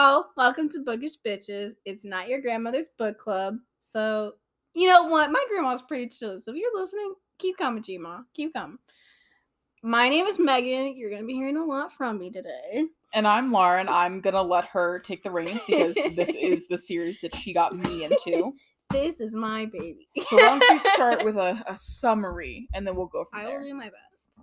Hello, welcome to Bookish Bitches. It's not your grandmother's book club. So, you know what? My grandma's pretty chill. So, if you're listening, keep coming, Gma. Keep coming. My name is Megan. You're going to be hearing a lot from me today. And I'm Lauren. I'm gonna let her take the reins because this is the series that she got me into. This is my baby. So why don't you start with a, a summary and then we'll go from I will do my best.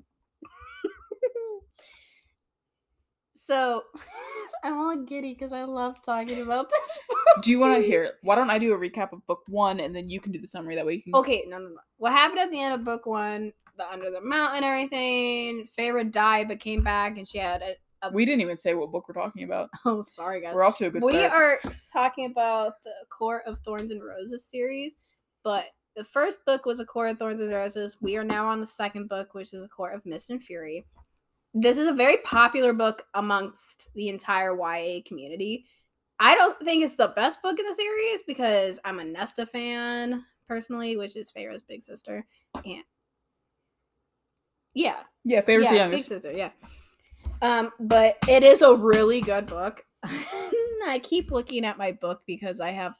So, I'm all giddy because I love talking about this book. Do you want to hear? Why don't I do a recap of book one and then you can do the summary? That way you can. Okay, no, no, no. What happened at the end of book one? The under the mountain, everything. Feyre died, but came back, and she had a. We didn't even say what book we're talking about. Oh, sorry, guys. We're off to a good we start. are talking about the Court of Thorns and Roses series, but the first book was A Court of Thorns and Roses. We are now on the second book, which is A Court of Mist and Fury. This is a very popular book amongst the entire YA community. I don't think it's the best book in the series because I'm a Nesta fan personally, which is Feyre's big sister. And yeah, yeah, favorite yeah, the Big. Sister, yeah. Um, but it is a really good book. I keep looking at my book because I have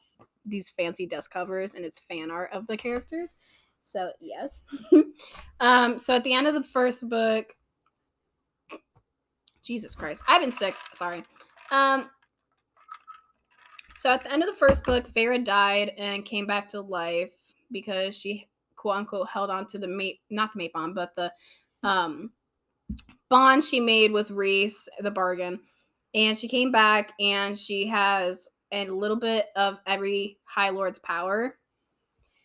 these fancy desk covers and it's fan art of the characters. So yes. um, so at the end of the first book, Jesus Christ, I've been sick. Sorry. Um, so at the end of the first book, Feyre died and came back to life because she quote unquote held on to the mate, not the mate bond, but the um bond she made with Rhys, the bargain. And she came back and she has a little bit of every High Lord's power.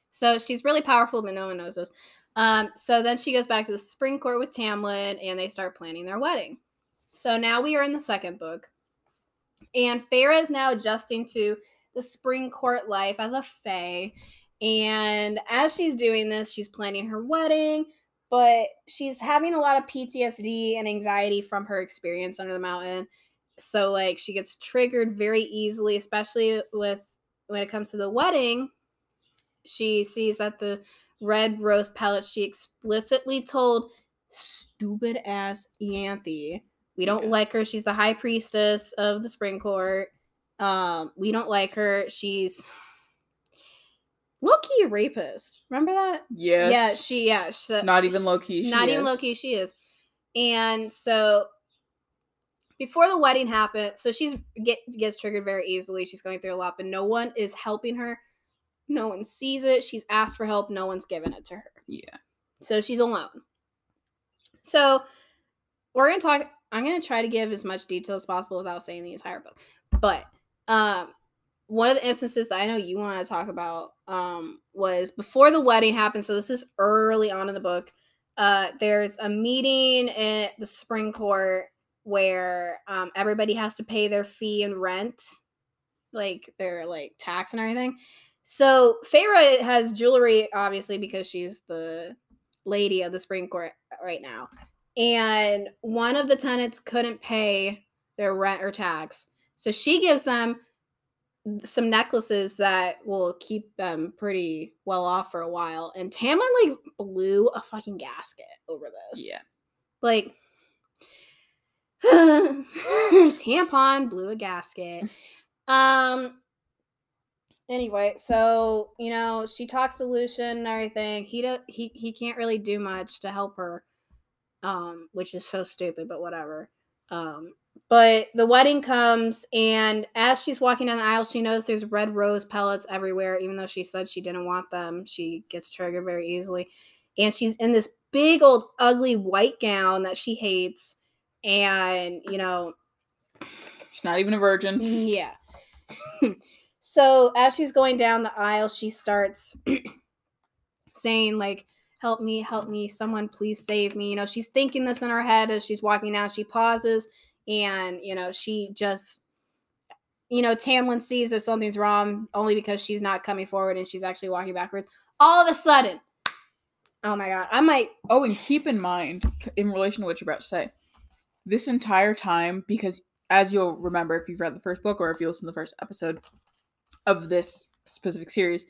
So she's really powerful, but no one knows this. Um, so then she goes back to the spring court with Tamlin and they start planning their wedding. So now we are in the second book. And Feyre is now adjusting to the spring court life as a fae. And as she's doing this, she's planning her wedding, but she's having a lot of PTSD and anxiety from her experience under the mountain. So like she gets triggered very easily, especially with when it comes to the wedding. She sees that the red rose pellets she explicitly told stupid ass Ianthe. We don't like her. She's the high priestess of the spring court. Um, we don't like her. She's low key rapist. Remember that? Yes. Yeah, she yeah. She, Not even low key. not even low key she is and so before the wedding happened so she's get gets triggered very easily she's going through a lot but no one is helping her no one sees it she's asked for help no one's given it to her Yeah. so she's alone so we're gonna talk i'm gonna try to give as much detail as possible without saying the entire book. But um one of the instances that i know you want to talk about um was before the wedding happened so this is early on in the book uh there's a meeting at the spring court where um everybody has to pay their fee and rent like their like tax and everything. So Feyre has jewelry obviously because she's the lady of the spring court right now and one of the tenants couldn't pay their rent or tax. So she gives them some necklaces that will keep them pretty well off for a while and tamlin like blew a fucking gasket over this. Yeah. like tampon blew a gasket. Um anyway so you know she talks to lucien and everything. He do, he he can't really do much to help her um which is so stupid but whatever um but the wedding comes and as she's walking down the aisle she knows there's red rose pellets everywhere even though she said she didn't want them she gets triggered very easily and she's in this big old ugly white gown that she hates and you know She's not even a virgin. yeah. so as she's going down the aisle, she starts saying like, "Help me, help me, someone please save me." You know, she's thinking this in her head as she's walking down. She pauses and, you know, she just you know, Tamlin sees that something's wrong only because she's not coming forward and she's actually walking backwards. All of a sudden, oh my god, I might Oh, and keep in mind, in relation to what you're about to say, this entire time, because as you'll remember if you've read the first book or if you listen to the first episode of this specific series,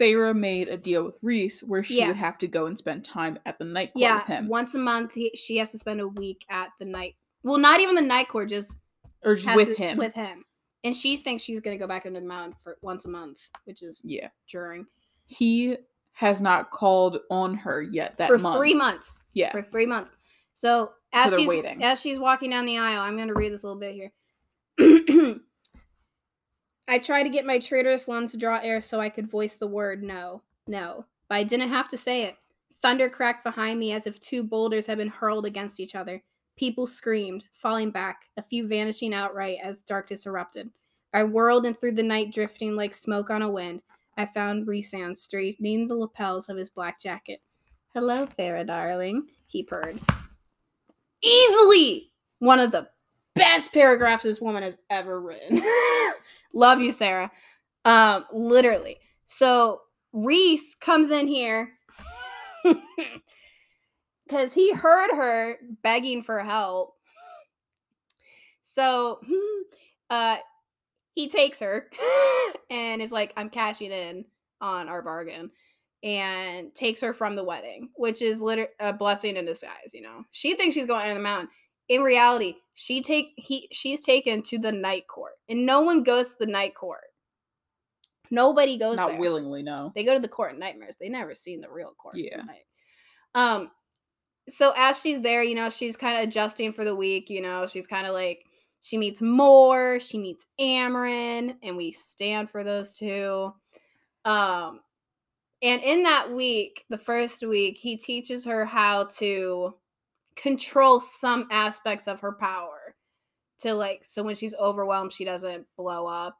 Feyre made a deal with Rhys where she Yeah. would have to go and spend time at the night court yeah, with him. once a month he, she has to spend a week at the night. Well, not even the night court, just or just with to- him. With him. and she thinks she's gonna go back into the mountain for once a month, which is Yeah. during He has not called on her yet that for month. three months. Yeah. for three months. So as they're she's waiting. as she's walking down the aisle, I'm going to read this a little bit here. I tried to get my traitorous lungs to draw air so I could voice the word no, no, but I didn't have to say it. Thunder cracked behind me as if two boulders had been hurled against each other. People screamed, falling back, a few vanishing outright as darkness erupted. I whirled and through the night, drifting like smoke on a wind. I found Rhysand straightening the lapels of his black jacket. Hello, Feyre, darling, he purred. Easily one of the best paragraphs this woman has ever written. Love you, Sarah. Um, literally. So Rhys comes in here because he heard her begging for help. So uh he takes her and is like, I'm cashing in on our bargain and takes her from the wedding, which is literally a blessing in disguise, you know. She thinks she's going into the mountain. In reality, she take he she's taken to the night court. And no one goes to the night court. Nobody goes Not there. willingly, no. They go to the court in nightmares. They never seen the real court. Yeah. Night. Um. So as she's there, you know, she's kind of adjusting for the week. You know, she's kind of like she meets Mor, she meets Amren, and we stand for those two. Um. And in that week, the first week, he teaches her how to control some aspects of her power to like so when she's overwhelmed she doesn't blow up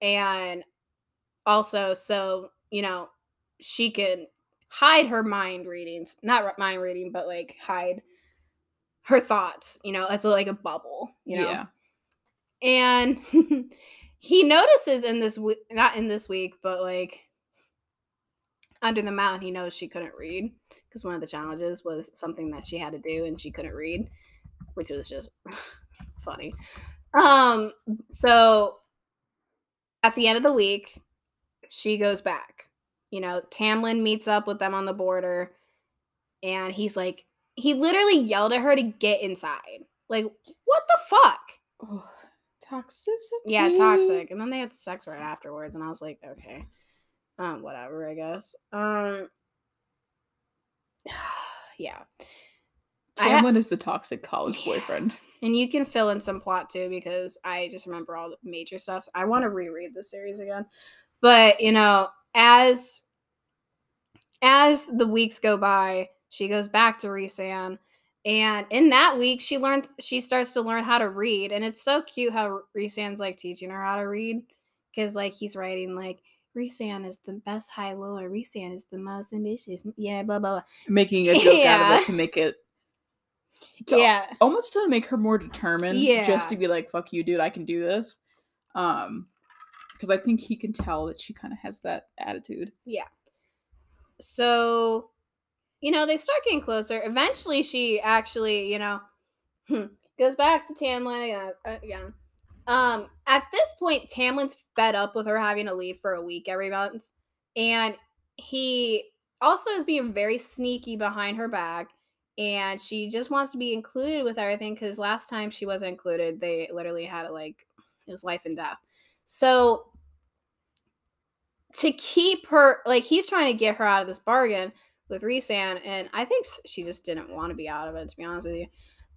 and also so you know she can hide her mind readings not mind reading but like hide her thoughts you know it's like a bubble you know Yeah. and he notices in this week not in this week but like under the mountain he knows she couldn't read because one of the challenges was something that she had to do and she couldn't read which was just funny. Um so at the end of the week she goes back. You know tamlin meets up with them on the border and he's like he literally yelled at her to get inside. Like what the fuck? Oh, toxicity. yeah toxic. And then they had sex right afterwards and i was like okay um whatever i guess. Um yeah I ha- is the toxic college Yeah. boyfriend. and you can fill in some plot too because i just remember all the major stuff i want to reread the series again but you know as as the weeks go by she goes back to Rhysand and in that week she learned she starts to learn how to read and it's so cute how Rhysand's like teaching her how to read because like he's writing like Rhysand is the best high lower Rhysand is the most ambitious yeah blah blah blah Making a joke out of it to make it to- yeah almost to make her more determined. Yeah. Just to be like, fuck you, dude, I can do this. Um because I think he can tell that she kind of has that attitude. Yeah. So you know they start getting closer eventually she actually you know goes back to tamlin again, uh, again um at this point tamlin's fed up with her having to leave for a week every month and he also is being very sneaky behind her back and she just wants to be included with everything because last time she wasn't included they literally had it like it was life and death so to keep her like he's trying to get her out of this bargain with Rhysand, and I think she just didn't want to be out of it. To be honest with you,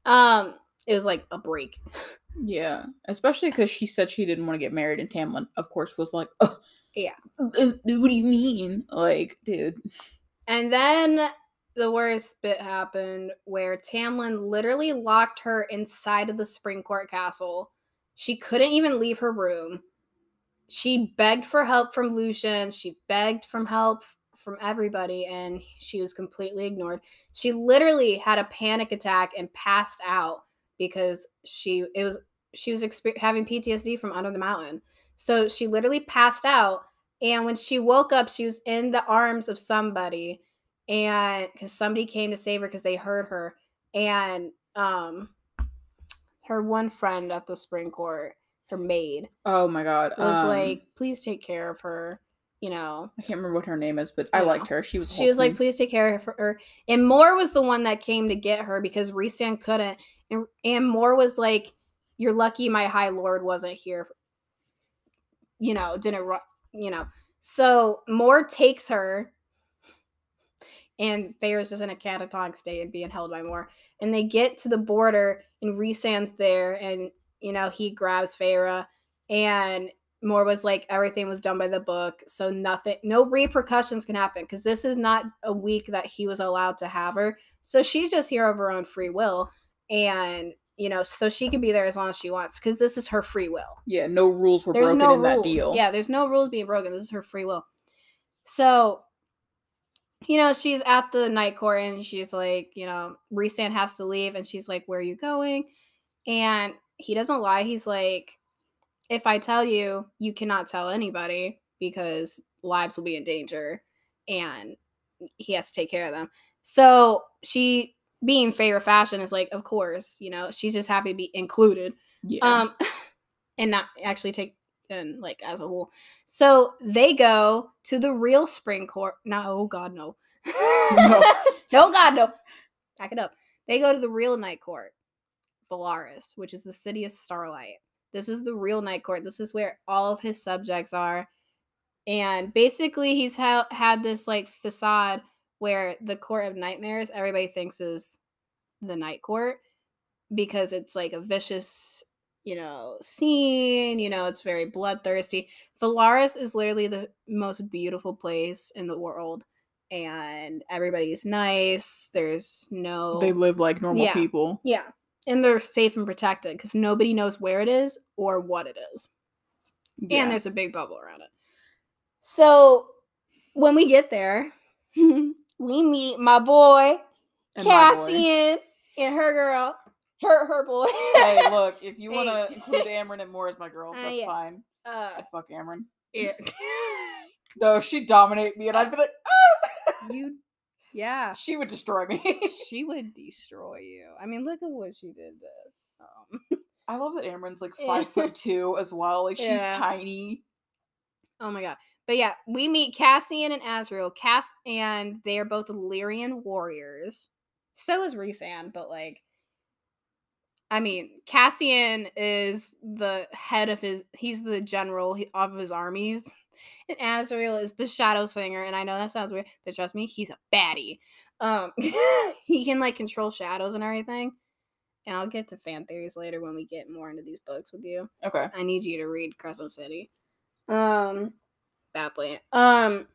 um, it was like a break. Yeah. Especially because she said she didn't want to get married and Tamlin, of course, was like, oh Yeah. Uh, what do you mean? Like, dude. And then the worst bit happened where Tamlin literally locked her inside of the Spring Court Castle. She couldn't even leave her room. She begged for help from Lucien. She begged from help from everybody, and she was completely ignored. She literally had a panic attack and passed out because she it was she was exper- having PTSD from under the mountain. So she literally passed out, and when she woke up, she was in the arms of somebody and because somebody came to save her because they heard her and um her one friend at the spring court her maid Oh my god. was um, like please take care of her you know I can't remember what her name is, but I Yeah. liked her. She was she was like please take care of her and Mor was the one that came to get her because Rhysand couldn't and, and Mor was like you're lucky my high lord wasn't here you know, didn't you know. So Mor takes her, and Feyre's just in a catatonic state and being held by Mor. And they get to the border, and Rhysand's there, and you know he grabs Feyre, and Mor was like everything was done by the book, so nothing, no repercussions can happen because this is not a week that he was allowed to have her. So she's just here of her own free will, and you know, so she can be there as long as she wants because this is her free will. Yeah, no rules were There's broken no in that deal. Yeah, there's no rules being broken. This is her free will. So, you know, she's at the night court and she's like, you know, Rhysand has to leave and she's like, Where are you going? And he doesn't lie. He's like, If I tell you, you cannot tell anybody because lives will be in danger and he has to take care of them. So she being favorite fashion is like, of course, you know, she's just happy to be included. Yeah. um and not actually take in like as a whole. So they go to the real spring court no oh god no. No. no god no. Back it up. They go to the real night court Velaris which is the city of starlight. This is the real night court. This is where all of his subjects are. And basically he's ha- had this like facade where the court of nightmares everybody thinks is the night court because it's like a vicious you know scene you know it's very bloodthirsty Velaris is literally the most beautiful place in the world and everybody's nice there's no they live like normal Yeah. people. yeah and they're safe and protected because nobody knows where it is or what it is Yeah. and there's a big bubble around it. So when we get there, we meet my boy And my boy. Cassian and her girl, her her boy. hey, look, if you want to include Amren and Mor as my girls, Uh, that's yeah. fine. Uh, I'd fuck Amren. yeah. No, she'd dominate me, and I'd be like, oh, you, yeah, she would destroy me. she would destroy you. I mean, look at what she did. To, um, I love that Amren's like five foot two as well. Like she's Yeah. tiny. oh my god! But yeah, we meet Cassian and Azriel. Cass and they are both Illyrian warriors. So is Rhysand, but like I mean, Cassian is the head of his he's the general of his armies. And Azriel is the shadow singer, and I know that sounds weird, but trust me, he's a baddie. Um he can like control shadows and everything. And I'll get to fan theories later when we get more into these books with you. Okay. I need you to read Crescent City. Um badly. Um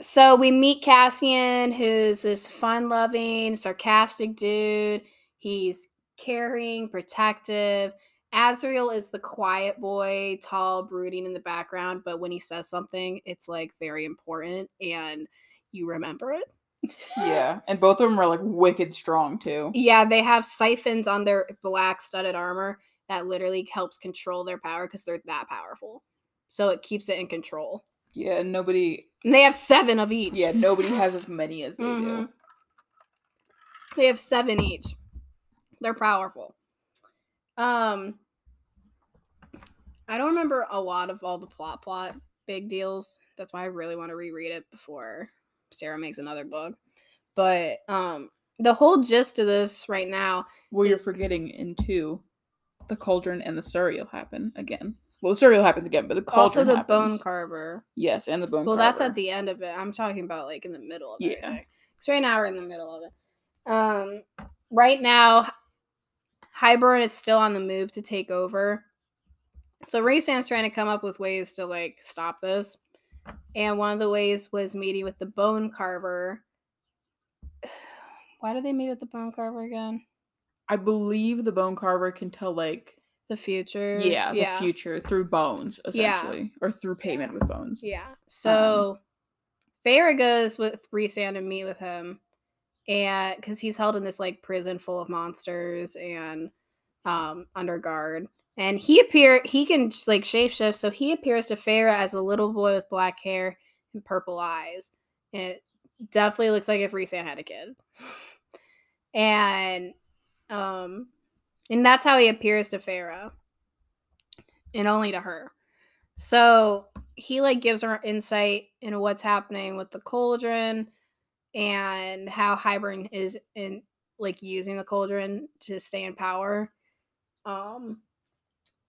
so we meet Cassian, who's this fun-loving, sarcastic dude. He's caring, protective. Azriel is the quiet boy, tall, brooding in the background, but when he says something, it's like very important and you remember it. Yeah, and both of them are like wicked strong too. Yeah, they have siphons on their black studded armor that literally helps control their power because they're that powerful. So it keeps it in control. Yeah, nobody. And they have seven of each. Yeah, nobody has as many as they do. Mhm. They have seven each. They're powerful. Um I don't remember a lot of all the plot plot big deals. That's why I really want to reread it before Sarah makes another book. But um the whole gist of this right now Well, you're It- forgetting in two, the cauldron and the Suriel happen again. Well, the Suriel happens again, but the also the bone carver. Yes, and the bone. Well, that's at the end of it. I'm talking about like in the middle of it. Yeah. Because right now we're in the middle of it. Um, right now, Hybern is still on the move to take over. So Rhysand's trying to come up with ways to like stop this. And one of the ways was meeting with the bone carver. Why do they meet with the bone carver again? I believe the bone carver can tell like The future. yeah, the future through bones Yeah. essentially, or through payment with bones. Yeah. So Feyre goes with Rhysand to meet with him, and because he's held in this like prison full of monsters and um under guard, and he appear he can like shapeshift, so he appears to Feyre as a little boy with black hair and purple eyes. It definitely looks like if Rhysand had a kid, and um, and that's how he appears to Feyre and only to her. So he like gives her insight into what's happening with the cauldron and how Hybern is in like using the cauldron to stay in power. Um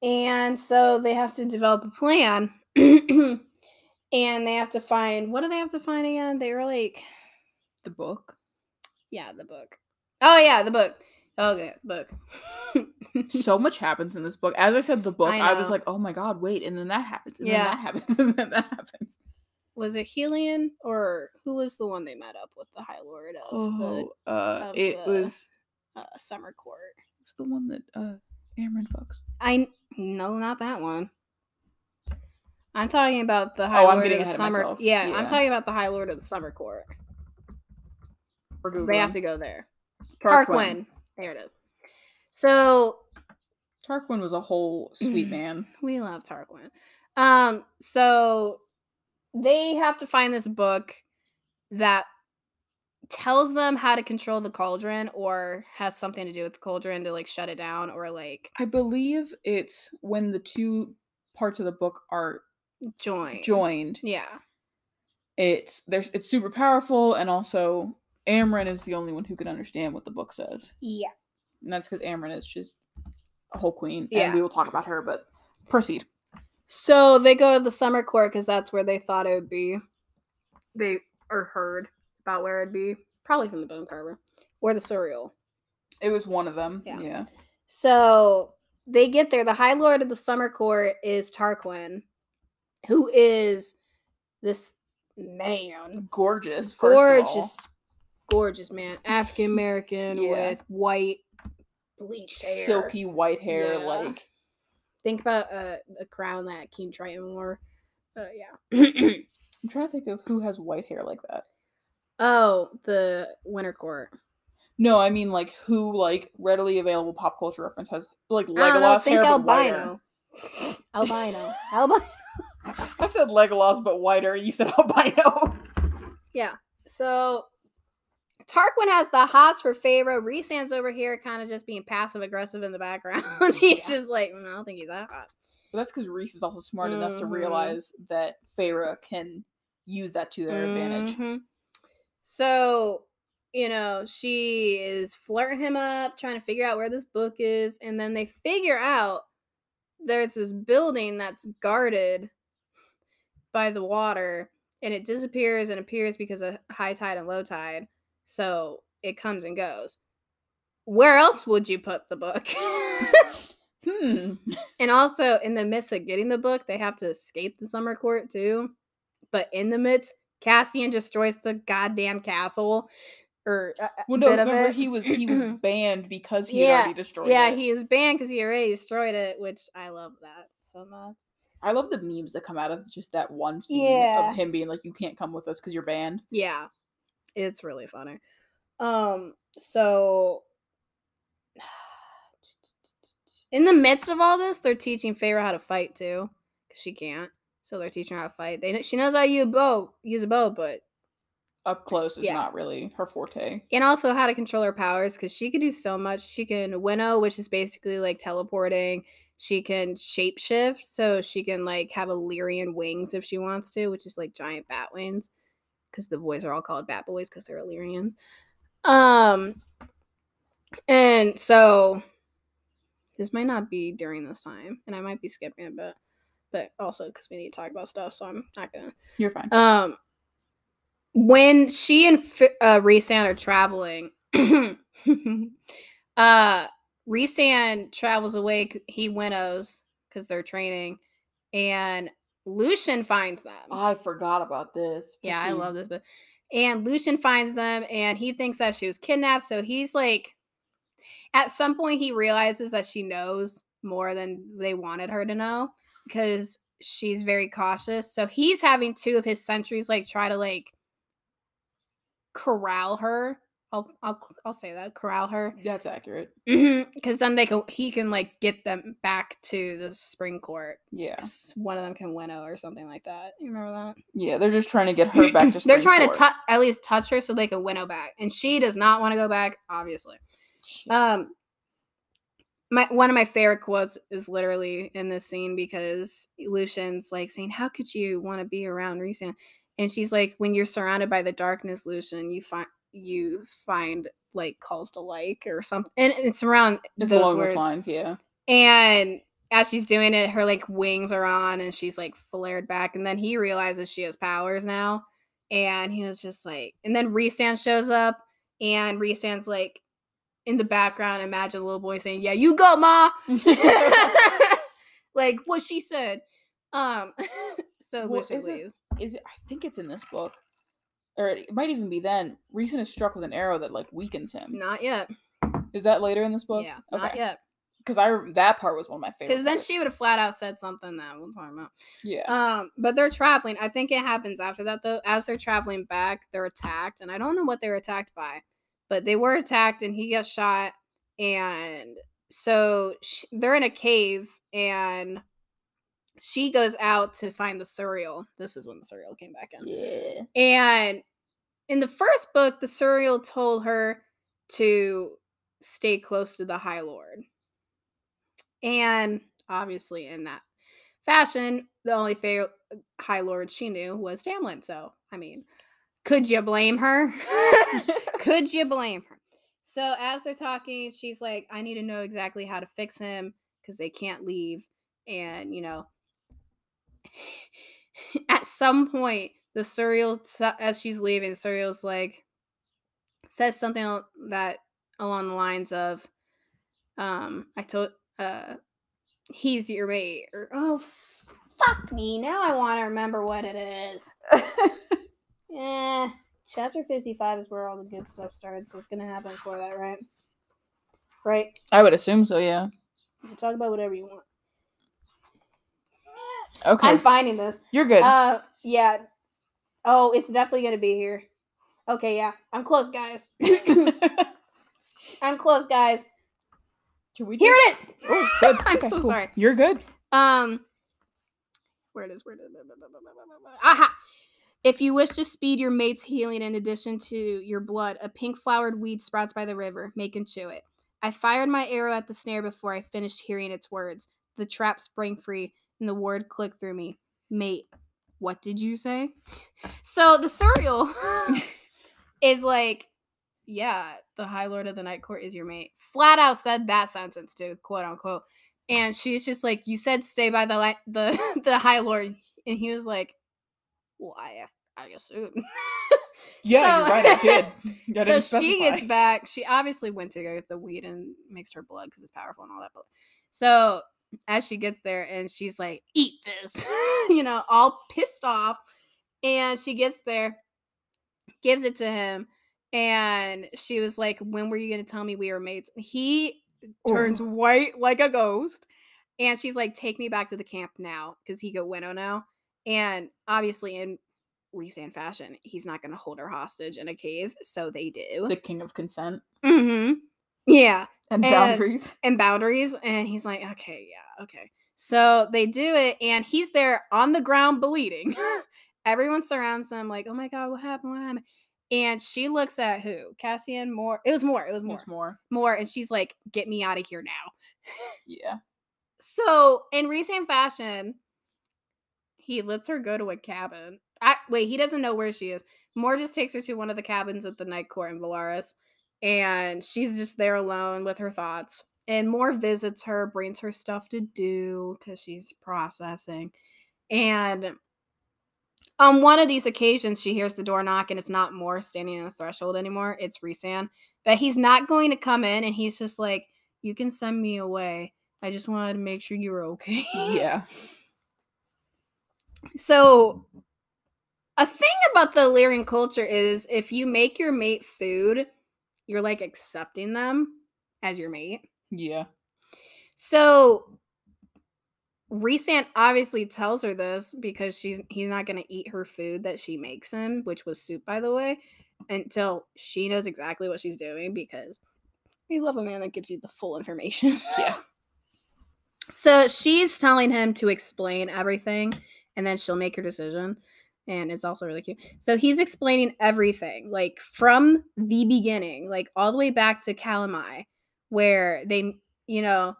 and so they have to develop a plan and they have to find what do they have to find again? They were like, The book. yeah, the book. Oh yeah, the book. Okay, book. So much happens in this book. As I said, the book, I I, was like, oh my god, wait, and then that happens, and Yeah. then that happens, and then that happens. was it Helion or who was the one they met up with the High Lord of Oh, uh, of it the- was uh, Summer Court? it was the one that uh Amren fucks. I no, not that one. I'm talking about the High Oh, Lord of the of Summer. myself. Yeah, Yeah. I'm talking about the High Lord of the Summer Court. They have to go there. Tarquin. Tarquin. There it is. So Tarquin was a whole sweet man. we love Tarquin. Um, so they have to find this book that tells them how to control the cauldron or has something to do with the cauldron to like shut it down or like I believe it's when the two parts of the book are joined. joined. Yeah. It's there's it's super powerful, and also Amren is the only one who can understand what the book says, Yeah. and that's because Amren is just a whole queen. Yeah. and we will talk about her, but proceed. So they go to the summer court because that's where they thought it would be. They or heard about where it'd be. Probably from the bone carver. Or the Suriel. It was one of them. Yeah. Yeah. So they get there. The High Lord of the Summer Court is Tarquin, who is this man. Gorgeous. First of all. Gorgeous, gorgeous man. African American Yeah. with white bleached hair. silky white hair, Yeah. like Think about uh, a crown that King Triton wore. Uh, yeah. I'm trying to think of who has white hair like that. oh, the Winter Court. No, I mean like who like readily available pop culture reference has like don't know. Legolas Think hair albino. albino. Albino. I said Legolas but whiter. You said albino. Yeah. So Tarquin has the hots for Feyre. Rhysand's over here kind of just being passive aggressive in the background. he's Yeah. just like, "Mm, I don't think he's that hot. But that's because Rhys is also smart enough to Mhm. realize that Feyre can use that to their advantage. Mhm. So, you know, she is flirting him up, trying to figure out where this book is, and then they figure out there's this building that's guarded by the water, and it disappears and appears because of high tide and low tide. So it comes and goes. Where else would you put the book? Hmm. And also, in the midst of getting the book, they have to escape the summer court too. But in the midst, Cassian destroys the goddamn castle, or Well, no, remember it. he was he was banned because he had Yeah, already destroyed yeah, it. he is banned because he already destroyed it, which I love that so much. I love the memes that come out of just that one scene Yeah. of him being like, "You can't come with us because you're banned." Yeah, it's really funny. Um, so in the midst of all this, they're teaching Feyre how to fight too, because she can't. So they're teaching her how to fight. They she knows how to use a bow, use a bow, but Up close is Yeah. not really her forte. and also how to control her powers because she can do so much. She can winnow, which is basically like teleporting. She can shapeshift, so she can like have Illyrian wings if she wants to, which is like giant bat wings. Because the boys are all called bat boys because they're Illyrians. Um, and so this might not be during this time, and I might be skipping a bit, but also because we need to talk about stuff, so I'm not gonna. You're fine. Um, when she and F- uh, Rhysand are traveling, uh, Rhysand travels away. He winnows because they're training, and Lucien finds them. I forgot about this. yeah, I love this, but and Lucien finds them, and he thinks that she was kidnapped. So he's like, at some point, he realizes that she knows more than they wanted her to know because she's very cautious. So he's having two of his sentries like try to like corral her. I'll I'll I'll say that corral her That's accurate. because then they can he can like get them back to the spring court. Yeah. One of them can winnow or something like that. You remember that? Yeah, they're just trying to get her back to They're trying Court. to tou at least touch her so they can winnow back, and she does not want to go back. Obviously, um, my one of my favorite quotes is literally in this scene because Lucien's like saying, "How could you want to be around Rhysand?" And she's like, "When you're surrounded by the darkness, Lucien, you find you find like calls to like or something." And it's around It's those words. those lines, yeah. And as she's doing it, her like wings are on and she's like flared back. And then he realizes she has powers now. And he was just like, and then Rhysand shows up and Rhysand's like in the background. Imagine a little boy saying, Yeah, you go, Ma. like what she said. Um, so Well, Lucy is it-. Is it? I think it's in this book, or it might even be then. Reason is struck with an arrow that like weakens him. Not yet. Is that later in this book? Yeah, not yet. Because I that part was one of my favorite. Because then parts. she would have flat out said something that we'll talk about. Yeah. Um, but they're traveling. I think it happens after that though. As they're traveling back, they're attacked, and I don't know what they were attacked by, but they were attacked, and he got shot, and so sh- they're in a cave, and she goes out to find the Suriel. This is when the Suriel came back in. yeah. And in the first book, the Suriel told her to stay close to the High Lord. And obviously, in that fashion, the only fa- High Lord she knew was Tamlin. So, I mean, could you blame her? could you blame her? So, as they're talking, she's like, I need to know exactly how to fix him because they can't leave. And, you know, at some point, the Suriel, as she's leaving, Suriel's like, says something that along the lines of, um, I told, uh, he's your mate, or, oh, fuck me, now I want to remember what it is. Yeah, chapter 55 is where all the good stuff started, so it's gonna happen before that, right? Right? I would assume so. Yeah. Talk about whatever you want. Okay. I'm finding this. You're good. Uh, yeah. Oh, it's definitely gonna be here. Okay, yeah. I'm close, guys. I'm close, guys. Can we? Here it is. Oh, good. I'm Okay, so cool. sorry. You're good. Um, where it is? Where it is? Aha! If you wish to speed your mate's healing in addition to your blood, a pink flowered weed sprouts by the river. Make him chew it. I fired my arrow at the snare before I finished hearing its words. The trap sprang free, and the word clicked through me. Mate, what did you say? So the Suriel is like, yeah, the High Lord of the Night Court is your mate. Flat out said that sentence too, quote unquote. And she's just like, you said stay by the li- the the High Lord, and he was like, well, I I assume. Yeah, So- you're right. I did. I so she gets back. She obviously went to go get the weed and mixed her blood because it's powerful and all that. But so as she gets there and she's like, "Eat this," you know, all pissed off, and she gets there, gives it to him, and she was like, "When were you gonna tell me we were mates?" He turns white like a ghost, and she's like, "Take me back to the camp now," because he go winnow now, and obviously in Rhysand fashion, he's not going to hold her hostage in a cave, so they do. the king of consent mm-hmm. Yeah, and, And- boundaries. and boundaries, and he's like, okay, yeah, okay. So they do it, and he's there on the ground bleeding. Everyone surrounds them, like, oh my god, what happened? What happened? And she looks at who? Cassian Mor. It was Mor. It was Mor. Mor. Mor, and she's like, get me out of here now. Yeah. So in recent fashion, he lets her go to a cabin. I, wait, he doesn't know where she is. Mor just takes her to one of the cabins at the night court in Velaris, and she's just there alone with her thoughts. And Mor visits her, brings her stuff to do because she's processing. And on one of these occasions, she hears the door knock, and it's not Mor standing on the threshold anymore. It's Rhysand. But he's not going to come in, and he's just like, You can send me away. I just wanted to make sure you were okay. Yeah. So, a thing about the Illyrian culture is if you make your mate food, you're like accepting them as your mate. Yeah. So, Rhysand obviously tells her this because she's he's not going to eat her food that she makes him, which was soup, by the way, until she knows exactly what she's doing because we love a man that gives you the full information. Yeah. So she's telling him to explain everything and then she'll make her decision. And it's also really cute. So he's explaining everything, like from the beginning, like all the way back to Calanmai, where they, you know,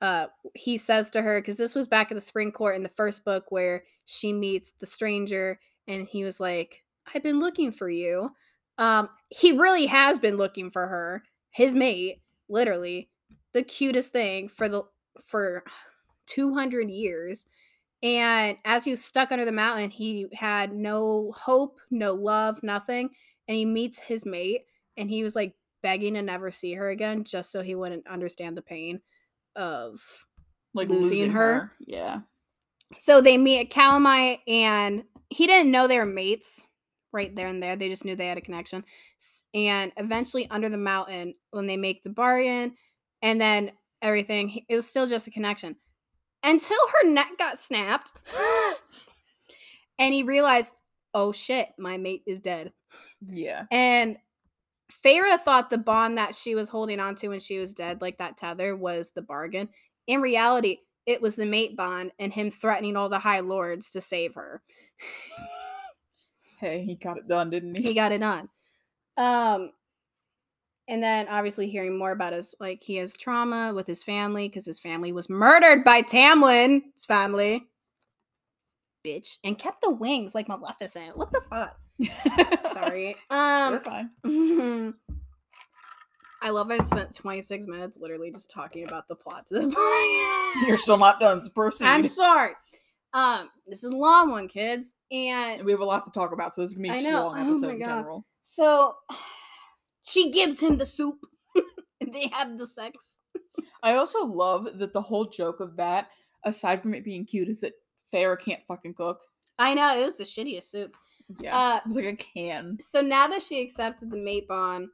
uh, he says to her, because this was back at the spring court in the first book where she meets the stranger and he was like, I've been looking for you. Um, he really has been looking for her, his mate, literally, the cutest thing for the for 200 years. And as he was stuck under the mountain, he had no hope, no love, nothing. And he meets his mate, and he was like begging to never see her again just so he wouldn't understand the pain of Like Losing her. Yeah. so they meet at Calanmai, and he didn't know they were mates right there and there. They just knew they had a connection. And eventually, under the mountain, when they make the bargain, and then everything, it was still just a connection until her neck got snapped, and he realized, oh shit, my mate is dead. Yeah. And Feyre thought the bond that she was holding on to when she was dead, like that tether, was the bargain. In reality, it was the mate bond and him threatening all the High Lords to save her. Hey, he got it done, didn't he? he got it done. Um, and then obviously hearing more about his like he has trauma with his family because his family was murdered by Tamlin's family, bitch, and kept the wings like Maleficent. What the fuck? Sorry. Um, fine. I love I spent 26 minutes literally just talking about the plot to this point. You're still not done. So proceed. I'm sorry. Um, this is a long one, kids. And we have a lot to talk about, so this is gonna be I a long Oh episode my in general. so she gives him the soup. And they have the sex. I also love that the whole joke of that, aside from it being cute, is that Feyre can't fucking cook. I know it was the shittiest soup. Yeah. Uh, it was like a can. so now that she accepted the mate bond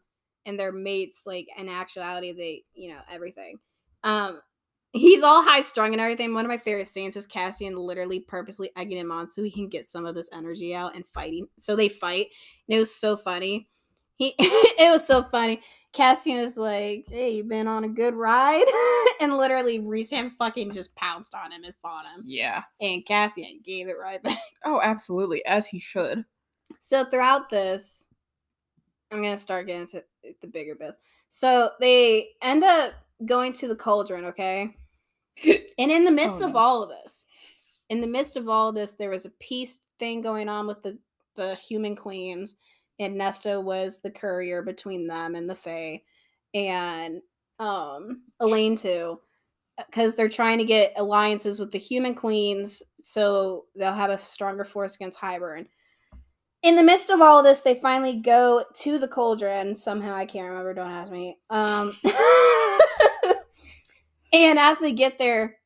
and their mates, like in actuality, they you know everything. Um, he's all high strung and everything. One of my favorite scenes is Cassian literally purposely egging him on so he can get some of this energy out and fighting. So they fight, and it was so funny. He, it was so funny. Cassian is like, "Hey, you been on a good ride?" and literally, Rhysand fucking just pounced on him and fought him, Yeah. and Cassian gave it right back. Oh, absolutely. As he should. So throughout this, I'm gonna start getting to the bigger bits. So they end up going to the cauldron, okay? And in the oh, midst Oh, of no. all of this, in the midst of all of this, there was a peace thing going on with the the human queens, and Nesta was the courier between them and the Fae, and um Elain too, because they're trying to get alliances with the human queens so they'll have a stronger force against Hybern. In the midst of all of this, they finally go to the cauldron. Somehow I can't remember. Don't ask me. Um, and as they get there,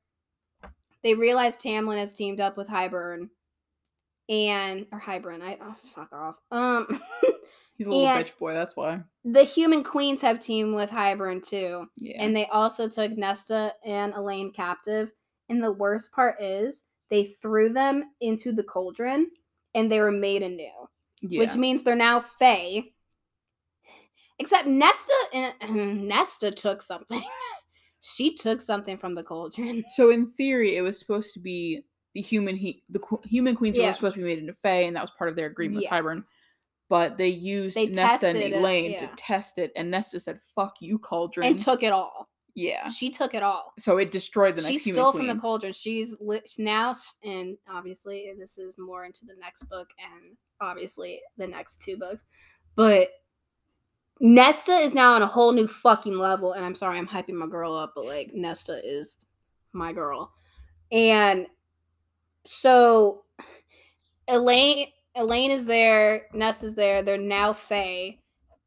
they realize Tamlin has teamed up with Hybern, and or Hybern. I oh, fuck off. Um, He's a little bitch boy, that's why. the human queens have teamed with Hybern too. Yeah. And they also took Nesta and Elain captive. And the worst part is they threw them into the cauldron and they were made anew, yeah. which means they're now Fae. Except Nesta and Nesta took something. she took something from the cauldron. so in theory, it was supposed to be the human he the qu- human queens Yeah. were supposed to be made into Fae, and that was part of their agreement Yeah. with Hybern. But they used They Nesta and it, Elain yeah. to test it, and Nesta said, "Fuck you, Cauldron." And took it all. yeah. She took it all. So it destroyed the she next human stole from the cauldron. She's lit now, and obviously and this is more into the next book and obviously the next two books. But Nesta is now on a whole new fucking level, and I'm sorry I'm hyping my girl up, but like Nesta is my girl, and so Elain Elain is there, Ness is there. They're now Fae,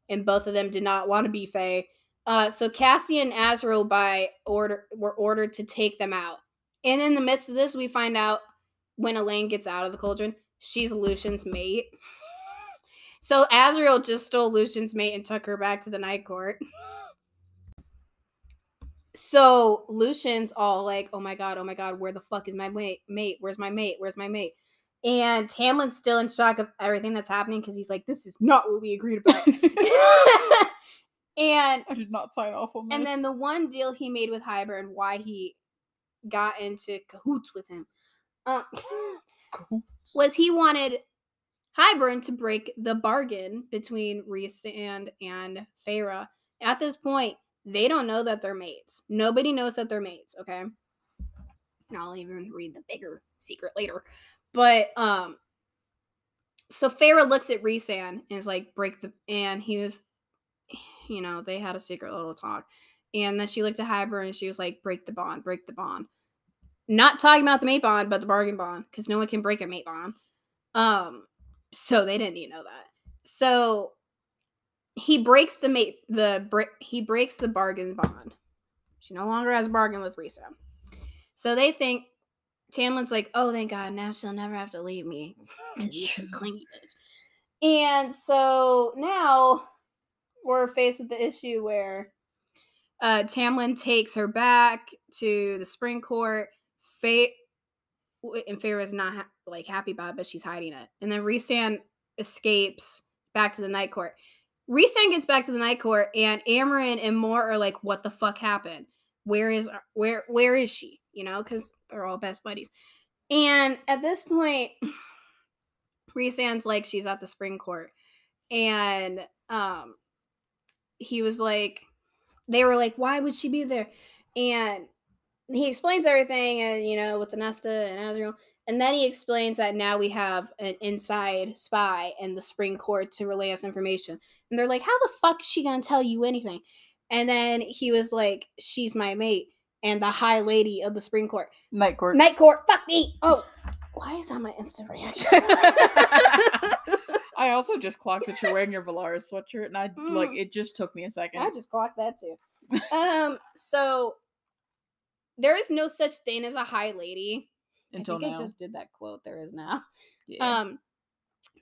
and both of them did not want to be Fae. Uh, so Cassie and Azriel by order were ordered to take them out. And in the midst of this, we find out when Elain gets out of the cauldron, she's Lucien's mate. So Azriel just stole Lucien's mate and took her back to the night court. So Lucien's all like, "Oh my god, oh my god, where the fuck is my mate? Mate, where's my mate? Where's my mate?" And Tamlin's still in shock of everything that's happening because he's like, "This is not what we agreed about." and I did not sign off on this. and then the one deal he made with Hybern, why he got into cahoots with him, uh, was he wanted Hybern to break the bargain between Rhysand and Feyre. At this point, they don't know that they're mates. Nobody knows that they're mates, okay? And I'll even read the bigger secret later. But um so Feyre looks at Rhysand and is like, break the and he was you know, they had a secret little talk. And then she looked at Hybern and she was like, break the bond, break the bond. not talking about the mate bond, but the bargain bond, because no one can break a mate bond. Um, so they didn't to know that. So he breaks the mate the bre- he breaks the bargain bond. She no longer has a bargain with Rhysand. So they think Tamlin's like, oh thank God, now she'll never have to leave me. 'Cause she's a clingy bitch. And so now we're faced with the issue where uh Tamlin takes her back to the spring court. Faye and Feyre is not ha- like happy about it, but she's hiding it. And then Rhysand escapes back to the night court. Rhysand gets back to the night court, and Amren and Mor are like, "What the fuck happened? Where is where where is she? You know, because they're all best buddies." And at this point, Rhysand's like, she's at the spring court, and um, he was like, they were like, "Why would she be there?" And he explains everything, and you know, with the Nesta and Azriel. And then he explains that now we have an inside spy in the spring court to relay us information. And they're like, How the fuck is she gonna tell you anything? And then he was like, She's my mate and the high lady of the spring court. Night court. Night court, fuck me. Oh, why is that my instant reaction? I also just clocked that you're wearing your Velaris sweatshirt, and I like Mm. it. Just took me a second. I just clocked that too. Um, so there is no such thing as a high lady. Until I think now. I just did that quote. There is now. yeah. Um,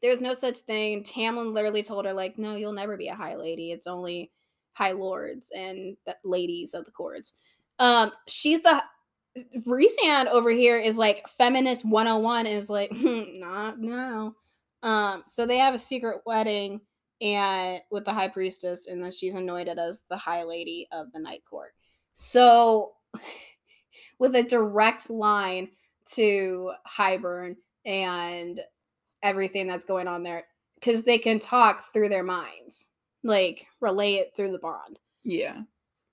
there's no such thing. Tamlin literally told her, like, no, you'll never be a high lady. It's only high lords and the ladies of the courts. Um, she's the Rhysand over here is like feminist 101 is like, hmm, not no. Um, so they have a secret wedding and with the high priestess, and then she's anointed as the high lady of the night court. So with a direct line to Hybern and everything that's going on there because they can talk through their minds, like relay it through the bond. yeah.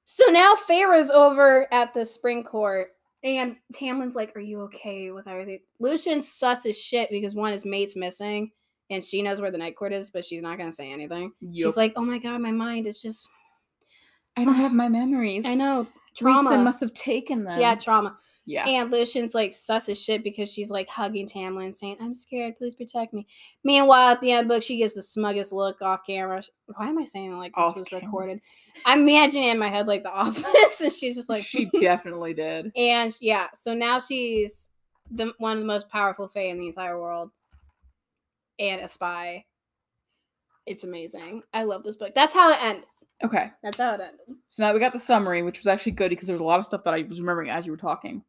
So now Feyre's over at the spring court, and Tamlin's like, "Are you okay with everything?" Lucien's sus as shit because one his mate's missing, and she knows where the night court is, but she's not gonna say anything. Yup. She's like, "Oh my god, my mind is just I don't have my memories. I know Trauma trauma." must have taken them. yeah, trauma. Yeah. And Lucien's like sus as shit because she's like hugging Tamlin, saying, I'm scared, please protect me. Meanwhile, at the end of the book, she gives the smuggest look off camera. Why am I saying like this Off was camera. recorded? I'm imagining in my head like the office, and she's just like she definitely did. And yeah, so now she's the one of the most powerful Fae in the entire world. And a spy. It's amazing. I love this book. That's how it ended. Okay. That's how it ended. So now we got the summary, which was actually good because there was a lot of stuff that I was remembering as you were talking.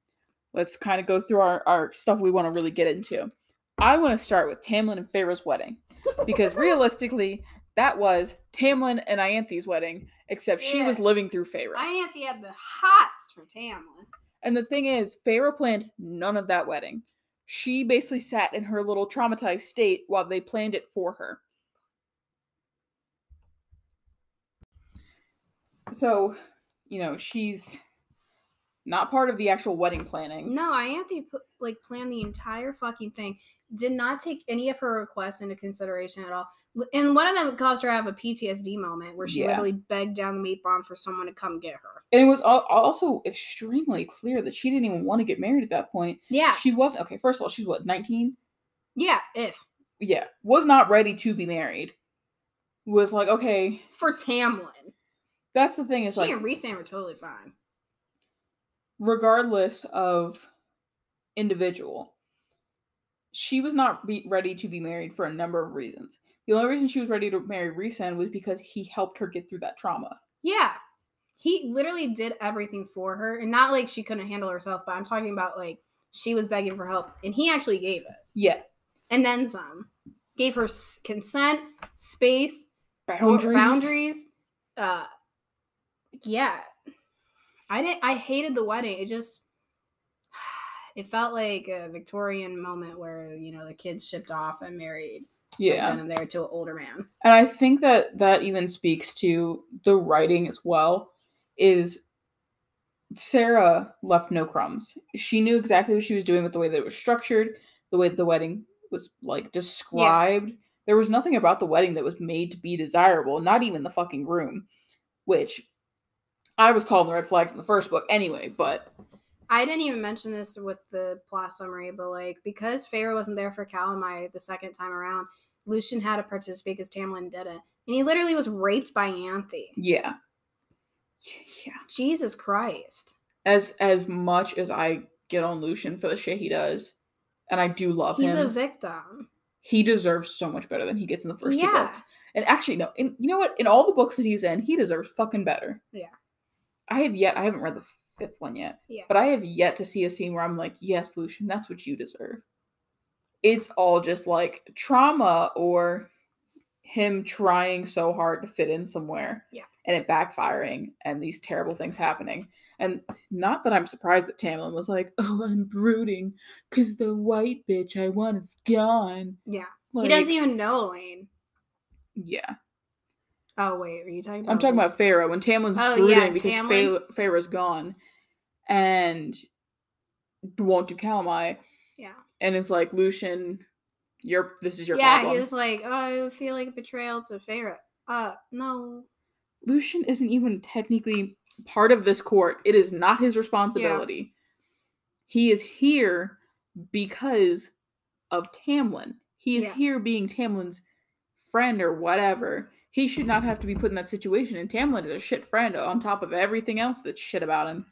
Let's kind of go through our, our stuff we want to really get into. I want to start with Tamlin and Feyre's wedding because realistically, that was Tamlin and Ianthe's wedding, except she was living through Feyre. Ianthe had the hots for Tamlin. And the thing is, Feyre planned none of that wedding. She basically sat in her little traumatized state while they planned it for her. So, you know, she's not part of the actual wedding planning. No, Ianthe like planned the entire fucking thing. Did not take any of her requests into consideration at all. And one of them caused her to have a PTSD moment where she Yeah. literally begged down the mate bond for someone to come get her. And it was also extremely clear that she didn't even want to get married at that point. Yeah. She wasn't, okay, first of all, she's what, 19? Yeah, if. Yeah, was not ready to be married. Was like, okay, For Tamlin. that's the thing is She like, and Rhysand were totally fine. Regardless of individual, she was not be- ready to be married for a number of reasons. The only reason she was ready to marry Rhysand was because he helped her get through that trauma. Yeah. He literally did everything for her. And not like she couldn't handle herself, but I'm talking about like she was begging for help and he actually gave it. Yeah, And then some. Gave her s- consent, space, boundaries. boundaries. Uh yeah. I didn't I hated the wedding. It just it felt like a Victorian moment where, you know, the kids shipped off and married. Yeah, And then there to an older man. and I think that that even speaks to the writing as well. Is Sarah left no crumbs. She knew exactly what she was doing with the way that it was structured, the way the wedding was like described. There was nothing about the wedding that was made to be desirable, not even the fucking room, which I was calling the red flags in the first book anyway, but I didn't even mention this with the plot summary, but like because Feyre wasn't there for Calanmai the second time around, Lucien had to participate because Tamlin didn't, and he literally was raped by Ianthe. Yeah. Yeah. Jesus Christ. As as much as I get on Lucien for the shit he does, and I do love He's him, He's a victim. he deserves so much better than he gets in the first two books. And actually, no, in, you know what? In all the books that he's in, he deserves fucking better. Yeah. I have yet. I haven't read the fifth one yet. Yeah. But I have yet to see a scene where I'm like, yes, Lucien, that's what you deserve. It's all just like trauma or him trying so hard to fit in somewhere. Yeah. And it backfiring and these terrible things happening. And not that I'm surprised that Tamlin was like, oh, I'm brooding because the white bitch I want is gone. Yeah. Like, he doesn't even know Elain. Yeah. Oh wait, are you talking about? I'm talking about Feyre when Tamlin's Oh, brooding yeah, because Tamlin. Feyre's gone and won't do Calanmai Yeah. and it's like Lucien, your this is your yeah, problem. he was like, "Oh, I feel like a betrayal to Feyre. Uh, no. Lucien isn't even technically part of this court. It is not his responsibility. He is here because of Tamlin. He is Yeah. here being Tamlin's friend or whatever. He should not have to be put in that situation. And Tamlin is a shit friend on top of everything else that's shit about him.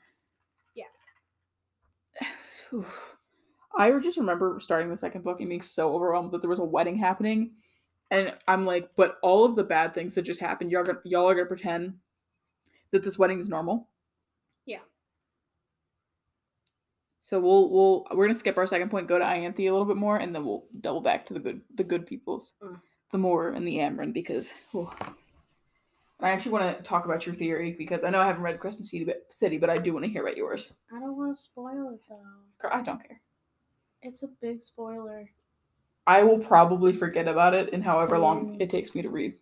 Yeah. I just remember starting the second book and being so overwhelmed that there was a wedding happening. And I'm like, but all of the bad things that just happened, y'all, gonna, y'all are gonna pretend that this wedding is normal. Yeah. So we'll we'll we're gonna skip our second point, go to Ianthe a little bit more, and then we'll double back to the good the good peoples, Mm. The Mor and the Amren, because whew. I actually want to talk about your theory because I know I haven't read Crescent City, but, City, but I do want to hear about yours. I don't want to spoil it though. Girl, I don't care. It's a big spoiler. I will probably forget about it in however long Mm. it takes me to read.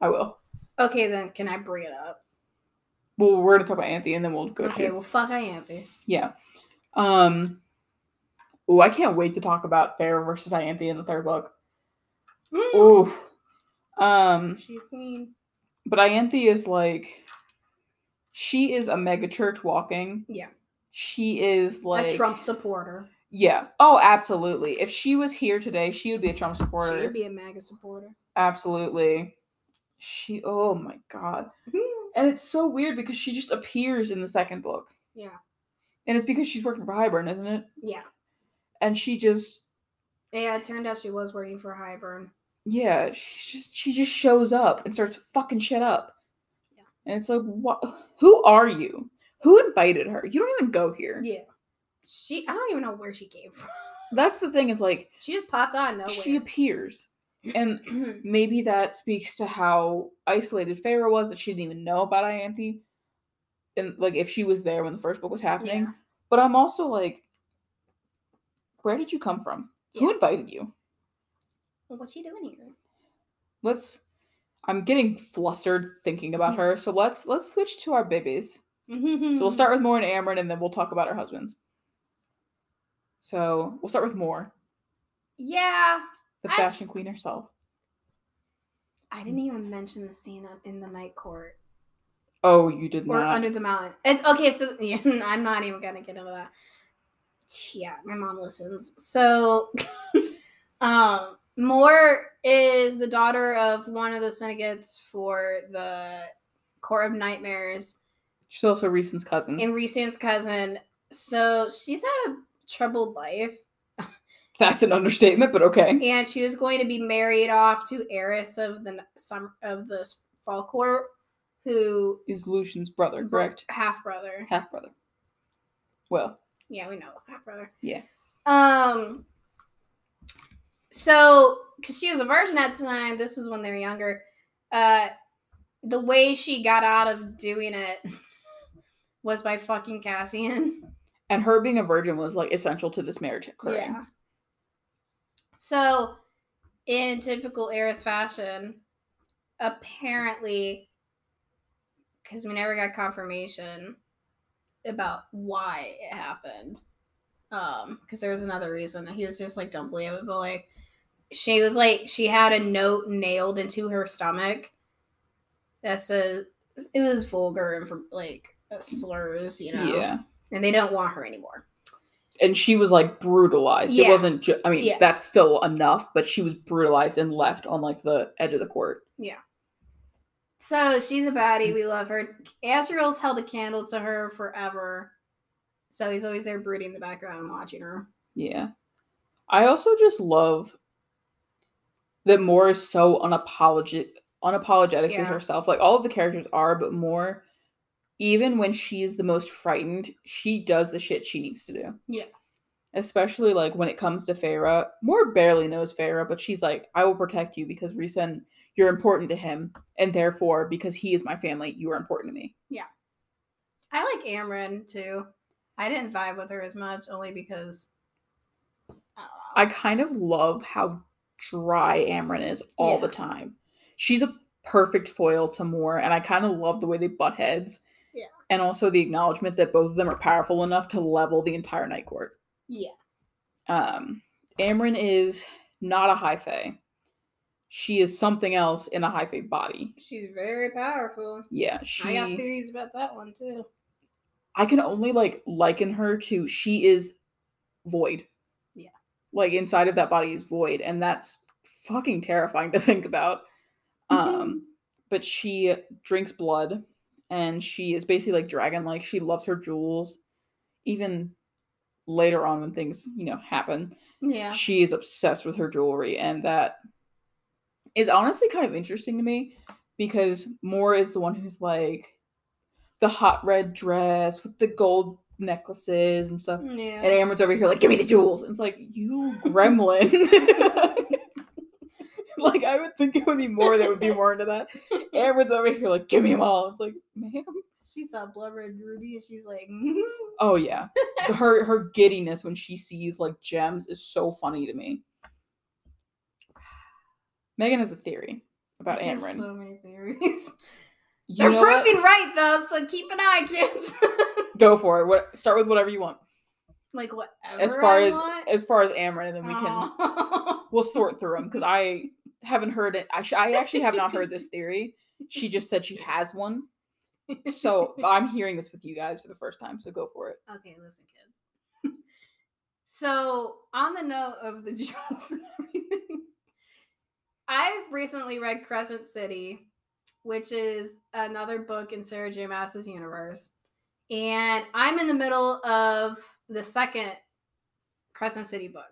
I will. Okay, then can I bring it up? Well, we're gonna talk about Ianthe, and then we'll go Okay, to well, fuck Ianthe. yeah. Um. Oh, I can't wait to talk about Fair versus Ianthe in the third book. Mm. Ooh. Um. She queen. But Ianthe is like, she is a mega church walking. Yeah, She is like a Trump supporter. Yeah. Oh, absolutely. If she was here today, she would be a Trump supporter. She would be a MAGA supporter. Absolutely. She. Oh my god. And it's so weird because she just appears in the second book, yeah, and it's because she's working for Hybern, isn't it? yeah. And she just, Yeah, it turned out she was working for Hybern. Yeah, she just she just shows up and starts fucking shit up. Yeah. And it's like, what? Who are you? Who invited her? You don't even go here. Yeah. She, I don't even know where she came from. That's the thing. Is like she just popped on nowhere. she appears, and maybe that speaks to how isolated Feyre was that she didn't even know about Ianthe. And like if she was there when the first book was happening. Yeah. But I'm also like, where did you come from? Who invited you? What's she doing here? Let's I'm getting flustered thinking about her. So let's let's switch to our babies. So we'll start with Mor and Amren and then we'll talk about our husbands. So we'll start with Mor, Yeah, the I- fashion queen herself. I didn't even mention the scene in the night court Oh, you did or not. under the mountain. It's okay. So yeah, I'm not even gonna get into that. Yeah, my mom listens. So, um, Mor is the daughter of one of the syndicates for the Court of Nightmares She's also Rhysand's cousin. and Rhysand's cousin. So she's had a troubled life. That's an understatement, but okay. and she was going to be married off to Eris of the some of the fall court who Is Lucien's brother, correct? half brother Half brother. Well, yeah we know half brother Yeah. um so because she was a virgin at the time this was when they were younger uh the way she got out of doing it was by fucking cassian and her being a virgin was like essential to this marriage occurring. Yeah. So, in typical Eris fashion, apparently, because we never got confirmation about why it happened, um, because there was another reason. That he was just like, don't believe it, but like, she was like, she had a note nailed into her stomach that says it was vulgar and from like uh, slurs, you know. Yeah. and they don't want her anymore. And she was like brutalized. It wasn't. Ju- I mean, Yeah. that's still enough, but she was brutalized and left on like the edge of the court. Yeah. So she's a baddie. We love her. Azriel's held a candle to her forever. So he's always there brooding in the background watching her. Yeah. I also just love that Mor is so unapologetic unapologetic Yeah. with herself. Like all of the characters are, but Mor, even when she's the most frightened, she does the shit she needs to do. Yeah. Especially like when it comes to Feyre. Mor barely knows Feyre, but she's like, I will protect you because Rhysand, you're important to him, and therefore, because he is my family, you are important to me. Yeah. I like Amryn too. I didn't vibe with her as much only because I. I kind of love how dry Amren is all the time. She's a perfect foil to Mor, and I kind of love the way they butt heads. Yeah. And also the acknowledgement that both of them are powerful enough to level the entire Night Court. yeah. Um, Amren is not a high fae. She is something else in a high fae body. She's very powerful. Yeah, she. I got theories about that one too. I can only like liken her to she is void. Like inside of that body is void, and that's fucking terrifying to think about. Um, but she drinks blood, and she is basically like dragon like. She loves her jewels. Even later on when things, you know, happen, Yeah. she is obsessed with her jewelry, and that is honestly kind of interesting to me because Mor is the one who's like the hot red dress with the gold necklaces and stuff. Yeah. And Amren's over here like, give me the jewels. And it's like, you gremlin. like I would think it would be more that would be more into that. Amren's over here like, give me them all. It's like, ma'am. she saw blood red ruby and she's like, Oh yeah. her her giddiness when she sees like gems is so funny to me. Megan has a theory about Amren. So many theories. You They're proving right though, so keep an eye, kids. Go for it. What start with whatever you want. like whatever. As far I as want. as far as Amren, and then we can Aw. we'll sort through them because I haven't heard it. I, sh- I actually have not heard this theory. She just said she has one. So I'm hearing this with you guys for the first time. So go for it. Okay, listen, kids. so, on the note of the jewels and everything, I recently read Crescent City, which is another book in Sarah J. Maas's universe. And I'm in the middle of the second Crescent City book.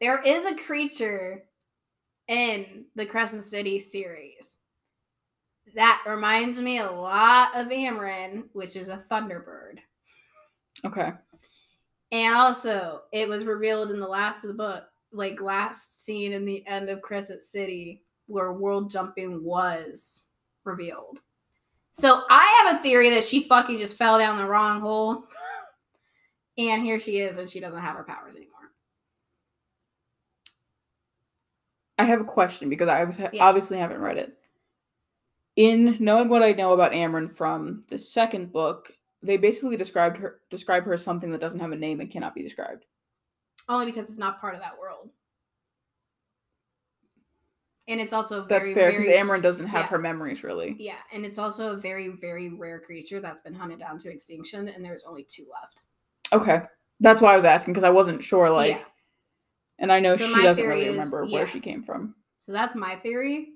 There is a creature in the Crescent City series that reminds me a lot of Amren, which is a Thunderbird. Okay. And also, it was revealed in the last of the book, like last scene in the end of Crescent City, where world jumping was revealed. So I have a theory that she fucking just fell down the wrong hole. and here she is, and she doesn't have her powers anymore. I have a question because I was Yeah. obviously haven't read it. In knowing what I know about Amren from the second book, they basically described her describe her as something that doesn't have a name and cannot be described. Only because it's not part of that world. And it's also a That's fair because very, Amren doesn't have yeah. her memories really. Yeah, and it's also a very, very rare creature that's been hunted down to extinction, and there's only two left. Okay. That's why I was asking because I wasn't sure like Yeah. and I know So she doesn't really is- remember yeah. where she came from. So that's my theory.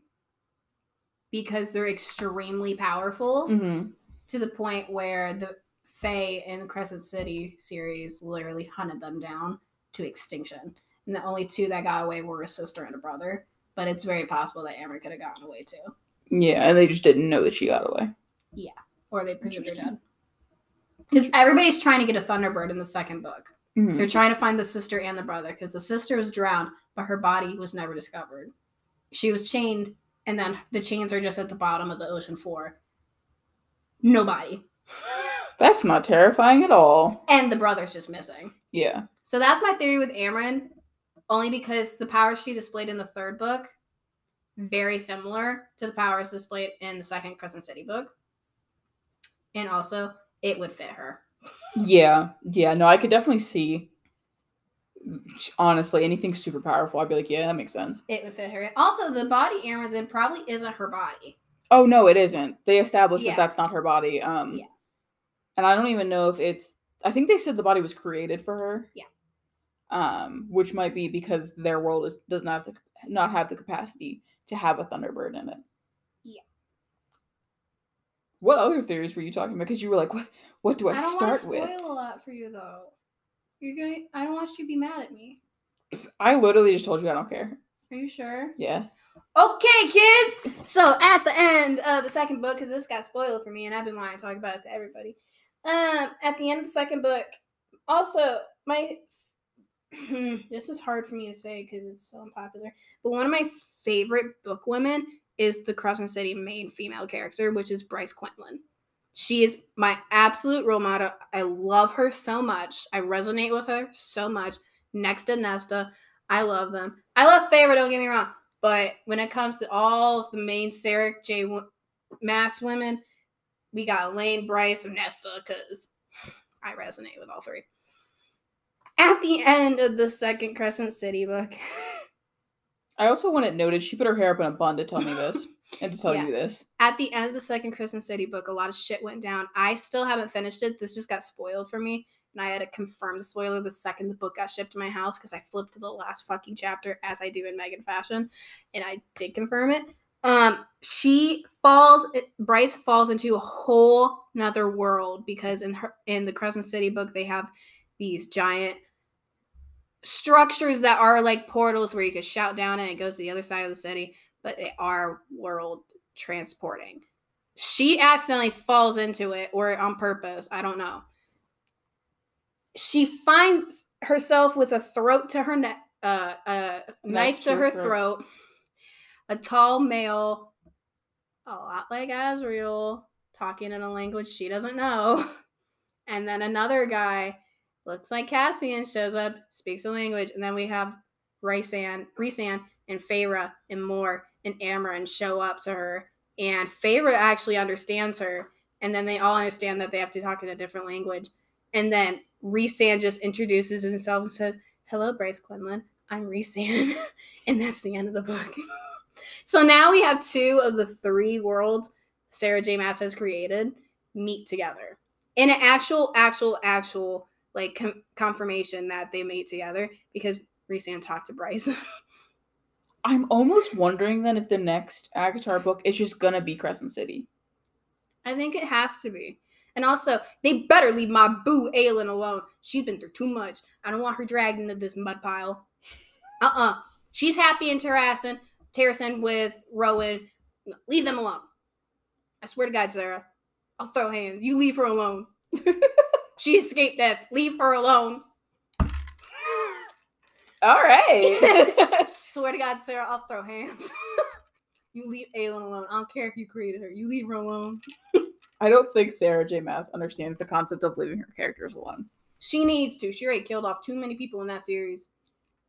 Because they're extremely powerful Mhm. to the point where the Fae in the Crescent City series literally hunted them down to extinction. And the only two that got away were a sister and a brother. But it's very possible that Amren could have gotten away too. Yeah, and they just didn't know that she got away. Yeah, or they presumed her Interesting. dead. Because everybody's trying to get a Thunderbird in the second book. Mhm. They're trying to find the sister and the brother because the sister was drowned, but her body was never discovered. She was chained, and then the chains are just at the bottom of the ocean floor. Nobody. That's not terrifying at all. And the brother's just missing. Yeah. So that's my theory with Amren, only because the powers she displayed in the third book very similar to the powers displayed in the second Crescent City book. And also, it would fit her. Yeah. Yeah. No, I could definitely see honestly anything super powerful. I'd be like, yeah, that makes sense. It would fit her. Also, the body Amren's in probably isn't her body. Oh no, it isn't. They established Yeah. that that's not her body. Um Yeah. and I don't even know if it's I think they said the body was created for her. Yeah. Um, which might be because their world is does not have the, not have the capacity to have a Thunderbird in it. Yeah. What other theories were you talking about? Because you were like, what what do I, I don't want to start with? spoil a lot for you though. You're gonna. I don't want you to be mad at me. I literally just told you I don't care. Are you sure? Yeah. Okay, kids. So at the end of the second book, because this got spoiled for me, and I've been wanting to talk about it to everybody. Um, at the end of the second book, also my this is hard for me to say because it's so unpopular. But one of my favorite book women is the Crescent City main female character, which is Bryce Quinlan. She is my absolute role model. I love her so much. I resonate with her so much. Next to Nesta, I love them. I love Feyre, don't get me wrong. But when it comes to all of the main Sarah J. Maas women, we got Elain, Bryce, and Nesta because I resonate with all three. At the end of the second Crescent City book, I also want it noted she put her hair up in a bun to tell me this and to tell Yeah. you this. at the end of the second Crescent City book, a lot of shit went down. I still haven't finished it. This just got spoiled for me. And I had to confirm the spoiler the second the book got shipped to my house because I flipped to the last fucking chapter as I do in Megan fashion. And I did confirm it. Um, she falls Bryce falls into a whole nother world because in her in the Crescent City book they have these giant structures that are like portals where you can shout down and it goes to the other side of the city, but they are world transporting. She accidentally falls into it or on purpose. I don't know. She finds herself with a throat to her neck, uh, a knife, to, her throat. A tall male, a lot like Azriel, talking in a language she doesn't know. And then another guy, looks like Cassian, shows up, speaks a language, and then we have Raysan, Rhysand, and Feyre and Mor and Amren show up to her, and Feyre actually understands her, and then they all understand that they have to talk in a different language, and then Rhysand just introduces himself and says, "Hello, Bryce Quinlan. I'm Rhysand," and that's the end of the book. so now we have two of the three worlds Sarah J. Maas has created meet together in an actual, actual, actual like com- confirmation that they made together because Rhysand talked to Bryce. I'm almost wondering then if the next ACOTAR book is just gonna be Crescent City. I think it has to be. And also, they better leave my boo Aelin alone. She's been through too much. I don't want her dragged into this mud pile. Uh-uh. She's happy in Terrasen, Terrasen with Rowan. Leave them alone. I swear to God, Sarah. I'll throw hands. You leave her alone. she escaped death. Leave her alone. All right. swear to God, Sarah, I'll throw hands. you leave Aelin alone. I don't care if you created her. You leave her alone. I don't think Sarah J. Maas understands the concept of leaving her characters alone. She needs to. She already killed off too many people in that series.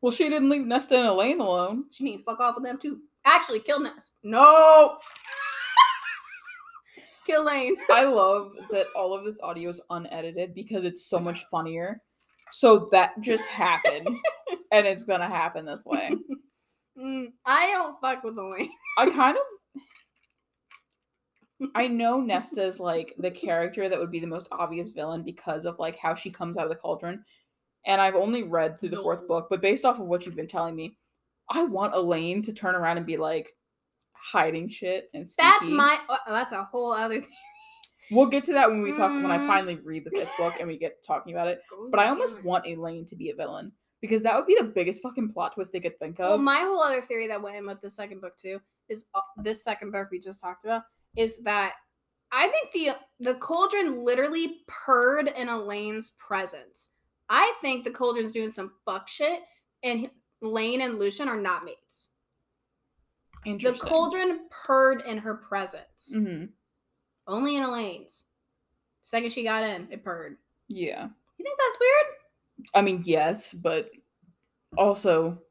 Well, she didn't leave Nesta and Elain alone. She need to fuck off with them too. Actually, kill Ness. No. Lane. I love that all of this audio is unedited because it's so much funnier. So that just happened, and it's gonna happen this way. Mm, I don't fuck with Elain. I kind of. I know Nesta is like the character that would be the most obvious villain because of like how she comes out of the cauldron. And I've only read through the fourth book, but based off of what you've been telling me, I want Elain to turn around and be like hiding shit and stuff. That's my. oh, that's a whole other thing. We'll get to that when we talk when I Mm. finally read the fifth book and we get talking about it. But I almost want Elain to be a villain because that would be the biggest fucking plot twist they could think of. Well, my whole other theory that went in with the second book too is uh, this second book we just talked about is that I think the the cauldron literally purred in Elain's presence. I think the cauldron's doing some fuck shit, and Lane and Lucien are not mates. The cauldron purred in her presence, hmm only in Elain's. Second she got in, it purred. Yeah. You think that's weird? I mean, yes, but also,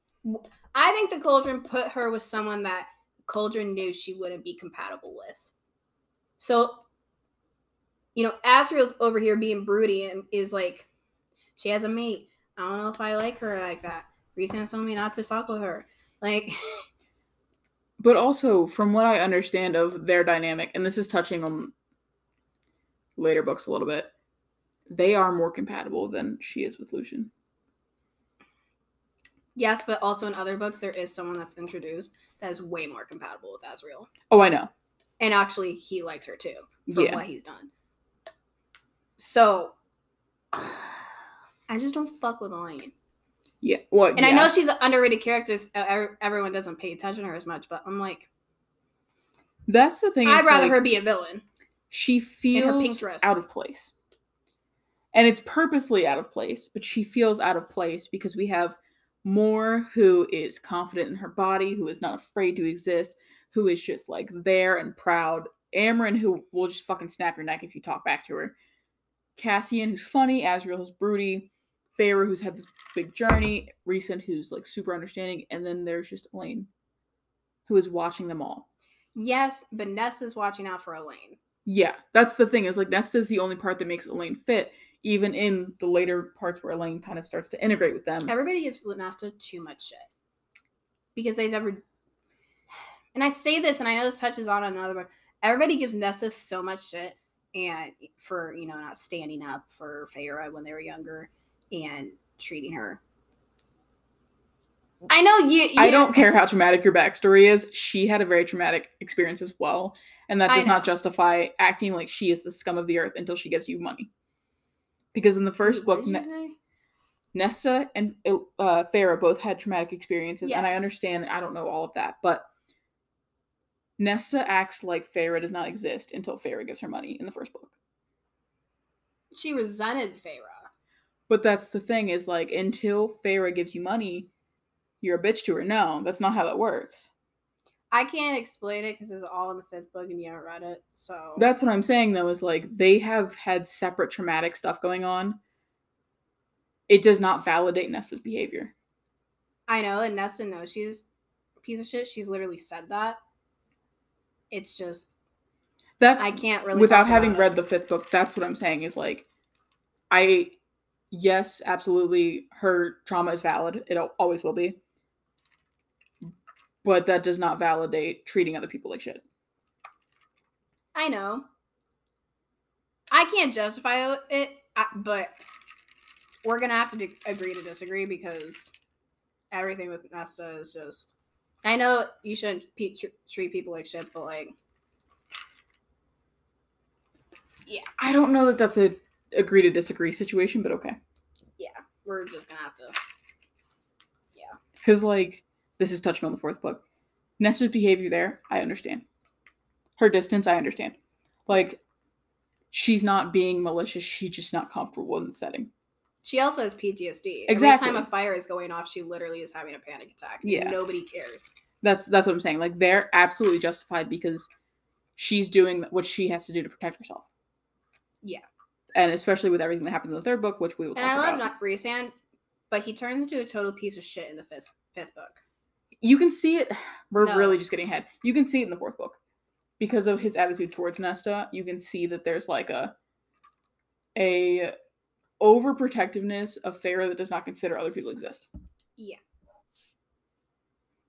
I think the cauldron put her with someone that cauldron knew she wouldn't be compatible with. So, you know, Azriel's over here being broody and is like, she has a mate. I don't know if I like her like that. Rhysand told me not to fuck with her. Like, but also from what I understand of their dynamic, and this is touching on later books a little bit, they are more compatible than she is with Lucien. Yes, but also in other books, there is someone that's introduced that is way more compatible with Azriel. Oh, I know. And actually, he likes her too for Yeah. what he's done. So, I just don't fuck with Elain. Yeah. Well, And I know she's an underrated character. Everyone doesn't pay attention to her as much, but I'm like, that's the thing. I'd rather like, her be a villain. she feels her pink dress. out of place. And it's purposely out of place, but she feels out of place because we have more who is confident in her body, who is not afraid to exist, who is just like there and proud. Amren who will just fucking snap your neck if you talk back to her. Cassian who's funny, Azriel who's broody, Feyre who's had this big journey, Recent who's like super understanding, and then there's just Elain who is watching them all. Yes, but Ness is watching out for Elain. Yeah, that's the thing. Is like Nesta is the only part that makes Elain fit, even in the later parts where Elain kind of starts to integrate with them. Everybody gives Nesta too much shit because they never. And I say this, and I know this touches on another one. Everybody gives Nesta so much shit, and for you know not standing up for Feyre when they were younger and treating her. I know you. you I don't care how traumatic your backstory is. She had a very traumatic experience as well, and that does not justify acting like she is the scum of the earth until she gives you money. Because in the first book, Ne- Nesta and uh, Feyre both had traumatic experiences, and I understand. I don't know all of that, but Nesta acts like Feyre does not exist until Feyre gives her money in the first book. she resented Feyre. But that's the thing is like until Feyre gives you money, you're a bitch to her. No, that's not how that works. I can't explain it because it's all in the fifth book and you haven't read it. So That's what I'm saying though, is like they have had separate traumatic stuff going on. It does not validate Nesta's behavior. I know, and Nesta knows she's a piece of shit. She's literally said that. It's just That's I can't really without having about read the fifth book, that's what I'm saying is like I yes, absolutely her trauma is valid. It always will be. But that does not validate treating other people like shit. I know. I can't justify it, but we're gonna have to agree to disagree because everything with Nesta is just. I know you shouldn't treat people like shit, but like, yeah, I don't know that that's a agree to disagree situation, but okay. Yeah, we're just gonna have to. Yeah. Because, like, this is touching on the fourth book. Nesta's behavior there, I understand. Her distance, I understand. Like, she's not being malicious, she's just not comfortable in the setting. She also has PTSD. Exactly. Every time a fire is going off, she literally is having a panic attack. Yeah. Nobody cares. That's that's what I'm saying. Like, they're absolutely justified because she's doing what she has to do to protect herself. Yeah. And especially with everything that happens in the third book, which we will And talk I love about. not Rhysand, but he turns into a total piece of shit in the fifth fifth book. you can see it. We're No. really just getting ahead. You can see it in the fourth book because of his attitude towards Nesta. You can see that there's like a a overprotectiveness of Feyre that does not consider other people exist. Yeah.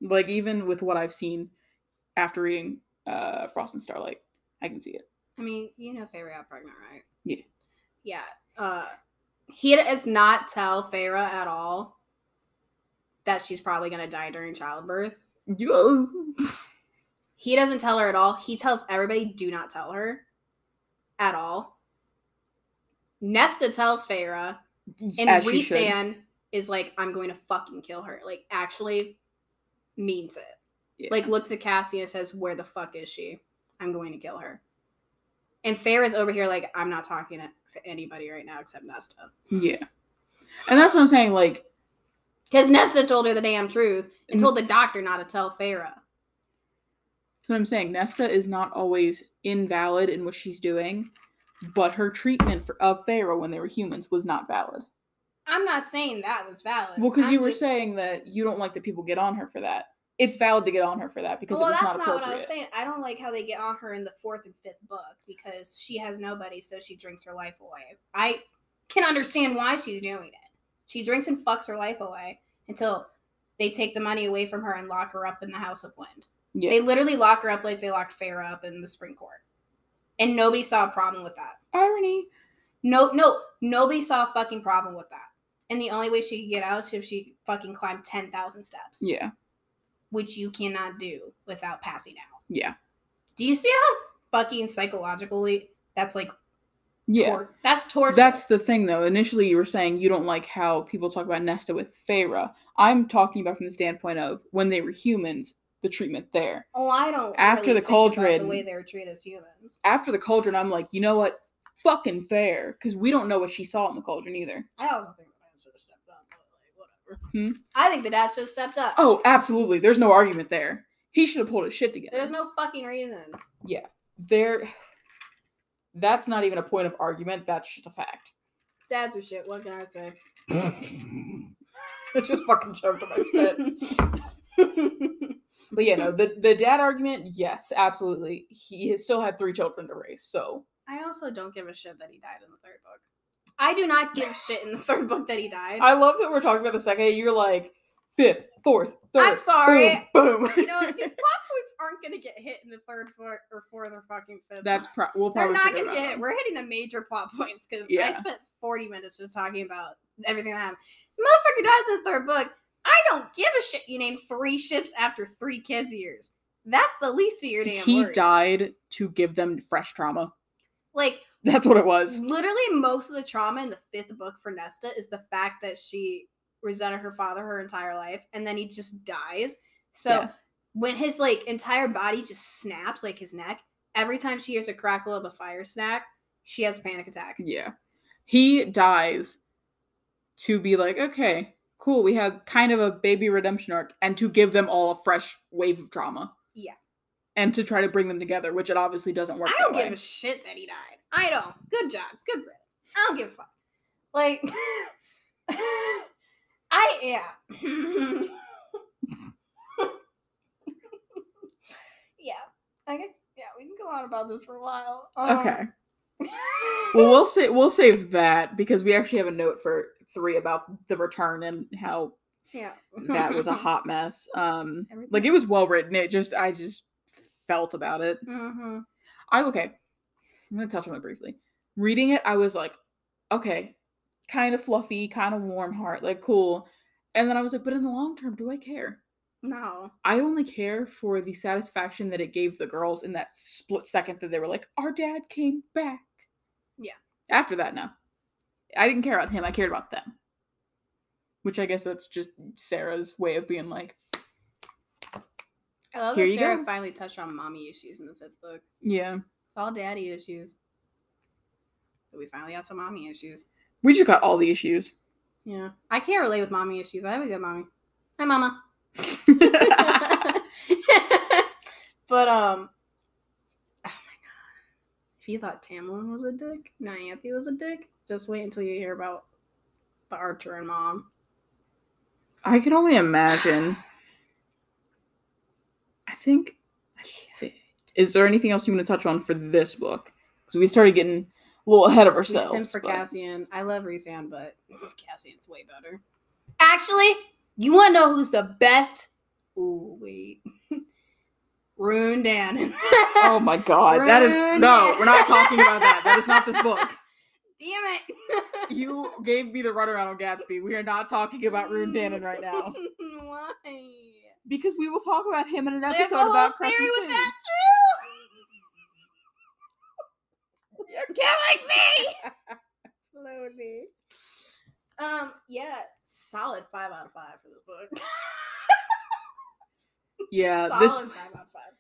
Like even with what I've seen after reading uh, Frost and Starlight, I can see it. I mean, you know Feyre got pregnant, right? Yeah. Yeah. Uh he does not tell Feyre at all that she's probably gonna die during childbirth. He doesn't tell her at all. He tells everybody, do not tell her at all. Nesta tells Feyre, and As she is like, I'm going to fucking kill her. Like, actually means it. Yeah. Like, looks at Cassie and says, Where the fuck is she? I'm going to kill her. And Feyre's over here, like, I'm not talking to anybody right now except Nesta. yeah, and that's what I'm saying. Like Because Nesta told her the damn truth and Mhm. told the doctor not to tell Feyre. That's what I'm saying. Nesta is not always invalid in what she's doing, but her treatment for, of Feyre when they were humans was not valid. I'm not saying that was valid. Well, because you were just- saying that you don't like that people get on her for that. It's valid to get on her for that because well, it was that's not not, what I was saying. I don't like how they get on her in the fourth and fifth book because she has nobody, so she drinks her life away. I can understand why she's doing it. She drinks and fucks her life away until they take the money away from her and lock her up in the House of Wind. Yeah. They literally lock her up like they locked Feyre up in the Spring Court, and nobody saw a problem with that. Irony. No, no, nobody saw a fucking problem with that. And the only way she could get out is if she fucking climbed ten thousand steps, Yeah. Which you cannot do without passing out. Yeah. Do you see how fucking psychologically that's like Yeah. tor- that's torture? That's the thing, though. Initially, you were saying you don't like how people talk about Nesta with Feyre. I'm talking about from the standpoint of when they were humans, the treatment there. oh, I don't. after really the cauldron- the way they were treated as humans. After the cauldron, I'm like, you know what? Fucking fair, because we don't know what she saw in the cauldron either. I also think the dad should have stepped up, but like whatever. Hmm? I think the dad should have stepped up. Oh, absolutely. There's no argument there. He should have pulled his shit together. There's no fucking reason. Yeah. There. That's not even a point of argument. That's just a fact. Dads are shit. What can I say? It just fucking choked on my spit. But yeah, no, the the dad argument, yes, absolutely. He has still had three children to raise, so I also don't give a shit that he died in the third book. I do not give a shit in the third book that he died. I love that we're talking about the second. You're like fifth, fourth, 3rd I'm sorry. boom, boom. you know, these plot points aren't gonna get hit in the third book or fourth or fucking fifth. That's pro- we'll they're not gonna get hit. We're hitting the major plot points because I spent 40 minutes just talking about everything that happened. Motherfucker died in the third book. I don't give a shit. You named three ships after three kids' years. That's the least of your damn He worries. died to give them fresh trauma. Like That's what it was. literally most of the trauma in the fifth book for Nesta is the fact that she resented her father her entire life and then he just dies. So Yeah. when his like entire body just snaps like his neck, every time she hears a crackle of a fire snack, she has a panic attack. Yeah. He dies to be like, okay, cool, we had kind of a baby redemption arc, and to give them all a fresh wave of trauma. Yeah. And to try to bring them together, which it obviously doesn't work. I don't give way. a shit that he died. I don't. Good job. Good riddance. I don't give a fuck. Like I yeah. yeah. I can yeah, we can go on about this for a while. Um, Okay. Well, we'll say we'll save that because we actually have a note for three about the return and how yeah. that was a hot mess. Um, Everything- like it was well written. It just I just felt about it. hmm I okay. I'm gonna touch on it briefly. Reading it, I was like, okay, kind of fluffy, kind of warm heart, like cool. And then I was like, but in the long term, do I care? No. I only care for the satisfaction that it gave the girls in that split second that they were like, our dad came back. Yeah. After that, no. I didn't care about him. I cared about them. Which I guess that's just Sarah's way of being like, I love Here that you Sarah go. finally touched on mommy issues in the fifth book. yeah. It's all daddy issues. But we finally got some mommy issues. We just got all the issues. Yeah. I can't relate with mommy issues. I have a good mommy. Hi, mama. but um oh my god. If you thought Tamlin was a dick, Nyanthe was a dick, just wait until you hear about the Archer and mom. I can only imagine. I think. I thi- Is there anything else you want to touch on for this book? Because we started getting a little ahead of ourselves. sim for but- Cassian. I love Rhysand, but Cassian's way better. Actually, you want to know who's the best? Ooh, wait. Ruhn Danaan. Oh my god, that is no. We're not talking about that. That is not this book. Damn it. You gave me the runaround on Gatsby. We are not talking about Ruhn Danaan right now Why? Because we will talk about him in an There's a episode whole about theory Crescent with City. that too. You're killing me. Slowly. Um. Yeah. Solid five out of five for this book. Yeah, Solid this five out of five.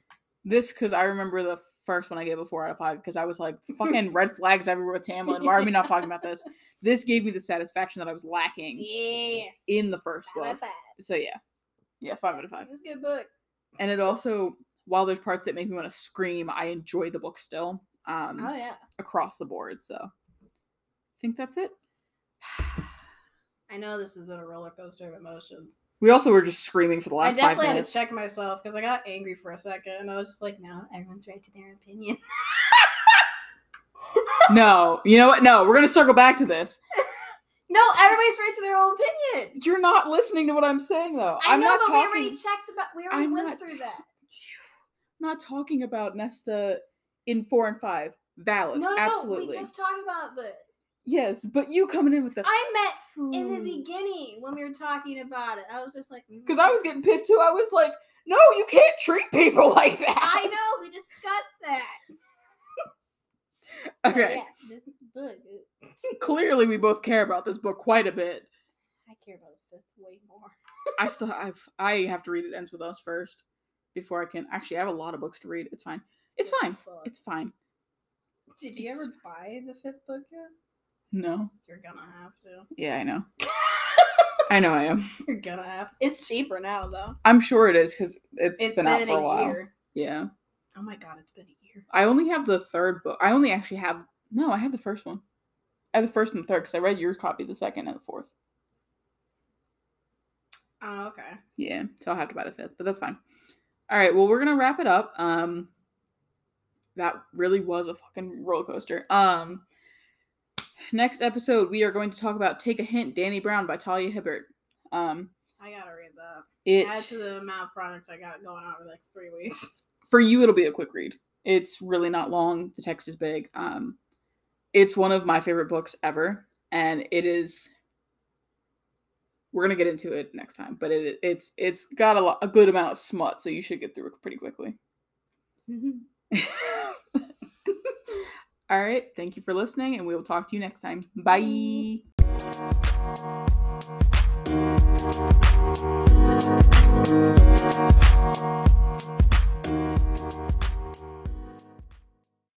this because I remember the first one I gave a four out of five because I was like fucking red flags everywhere with Tamlin. Why are we not talking about this? This gave me the satisfaction that I was lacking Yeah. in the first Five book. five. So yeah, yeah, five out of five. It was a good book. And it also, while there's parts that make me want to scream, I enjoy the book still. Um, Oh yeah. across the board. So I think that's it. I know this has been a roller coaster of emotions. We also were just screaming for the last five definitely had to minutes. check myself because I got angry for a second and I was just like, no, everyone's right to their opinion. No, you know what? No, we're gonna circle back to this. no, everybody's right to their own opinion. You're not listening to what I'm saying though. I am know, not but talking. we already checked about. We already I'm went through ta- that. I'm not talking about Nesta in four and five. Valid, No, no, absolutely. no. We just talked about the. Yes, but you coming in with the I meant in the beginning when we were talking about it. I was just like, mm-hmm. because I was getting pissed too. I was like, no, you can't treat people like that. I know we discussed that. But Okay. yeah, this book. Clearly, we both care about this book quite a bit. I care about the fifth way more. I still have I have to read It Ends With Us first before I can actually I have a lot of books to read. It's fine. It's oh, fine. Fuck. It's fine. Did you ever buy the fifth book yet? No. You're gonna have to. Yeah, I know. I know I am. You're gonna have. To. It's cheaper now though. I'm sure it is because it's It's been, been, out for a, while. year. Yeah. Oh my god, it's been a year. I only have the third book. I only actually have no, I have the first one. I the first and the third because I read your copy, the second and the fourth. Oh, okay. Yeah, so I'll have to buy the fifth, but that's fine. All right, well, we're gonna wrap it up. Um, that really was a fucking roller coaster. Um, next episode we are going to talk about "Take a Hint," Dani Brown by Talia Hibbert. Um, I gotta read that. it Add to the amount of products I got going on for the next three weeks. for you it'll be a quick read. It's really not long. The text is big. Um, it's one of my favorite books ever, and it is. We're gonna get into it next time, but it it's it's got a lot, a good amount of smut, so you should get through it pretty quickly. Mm-hmm. All right, thank you for listening, and we will talk to you next time. Bye. Bye.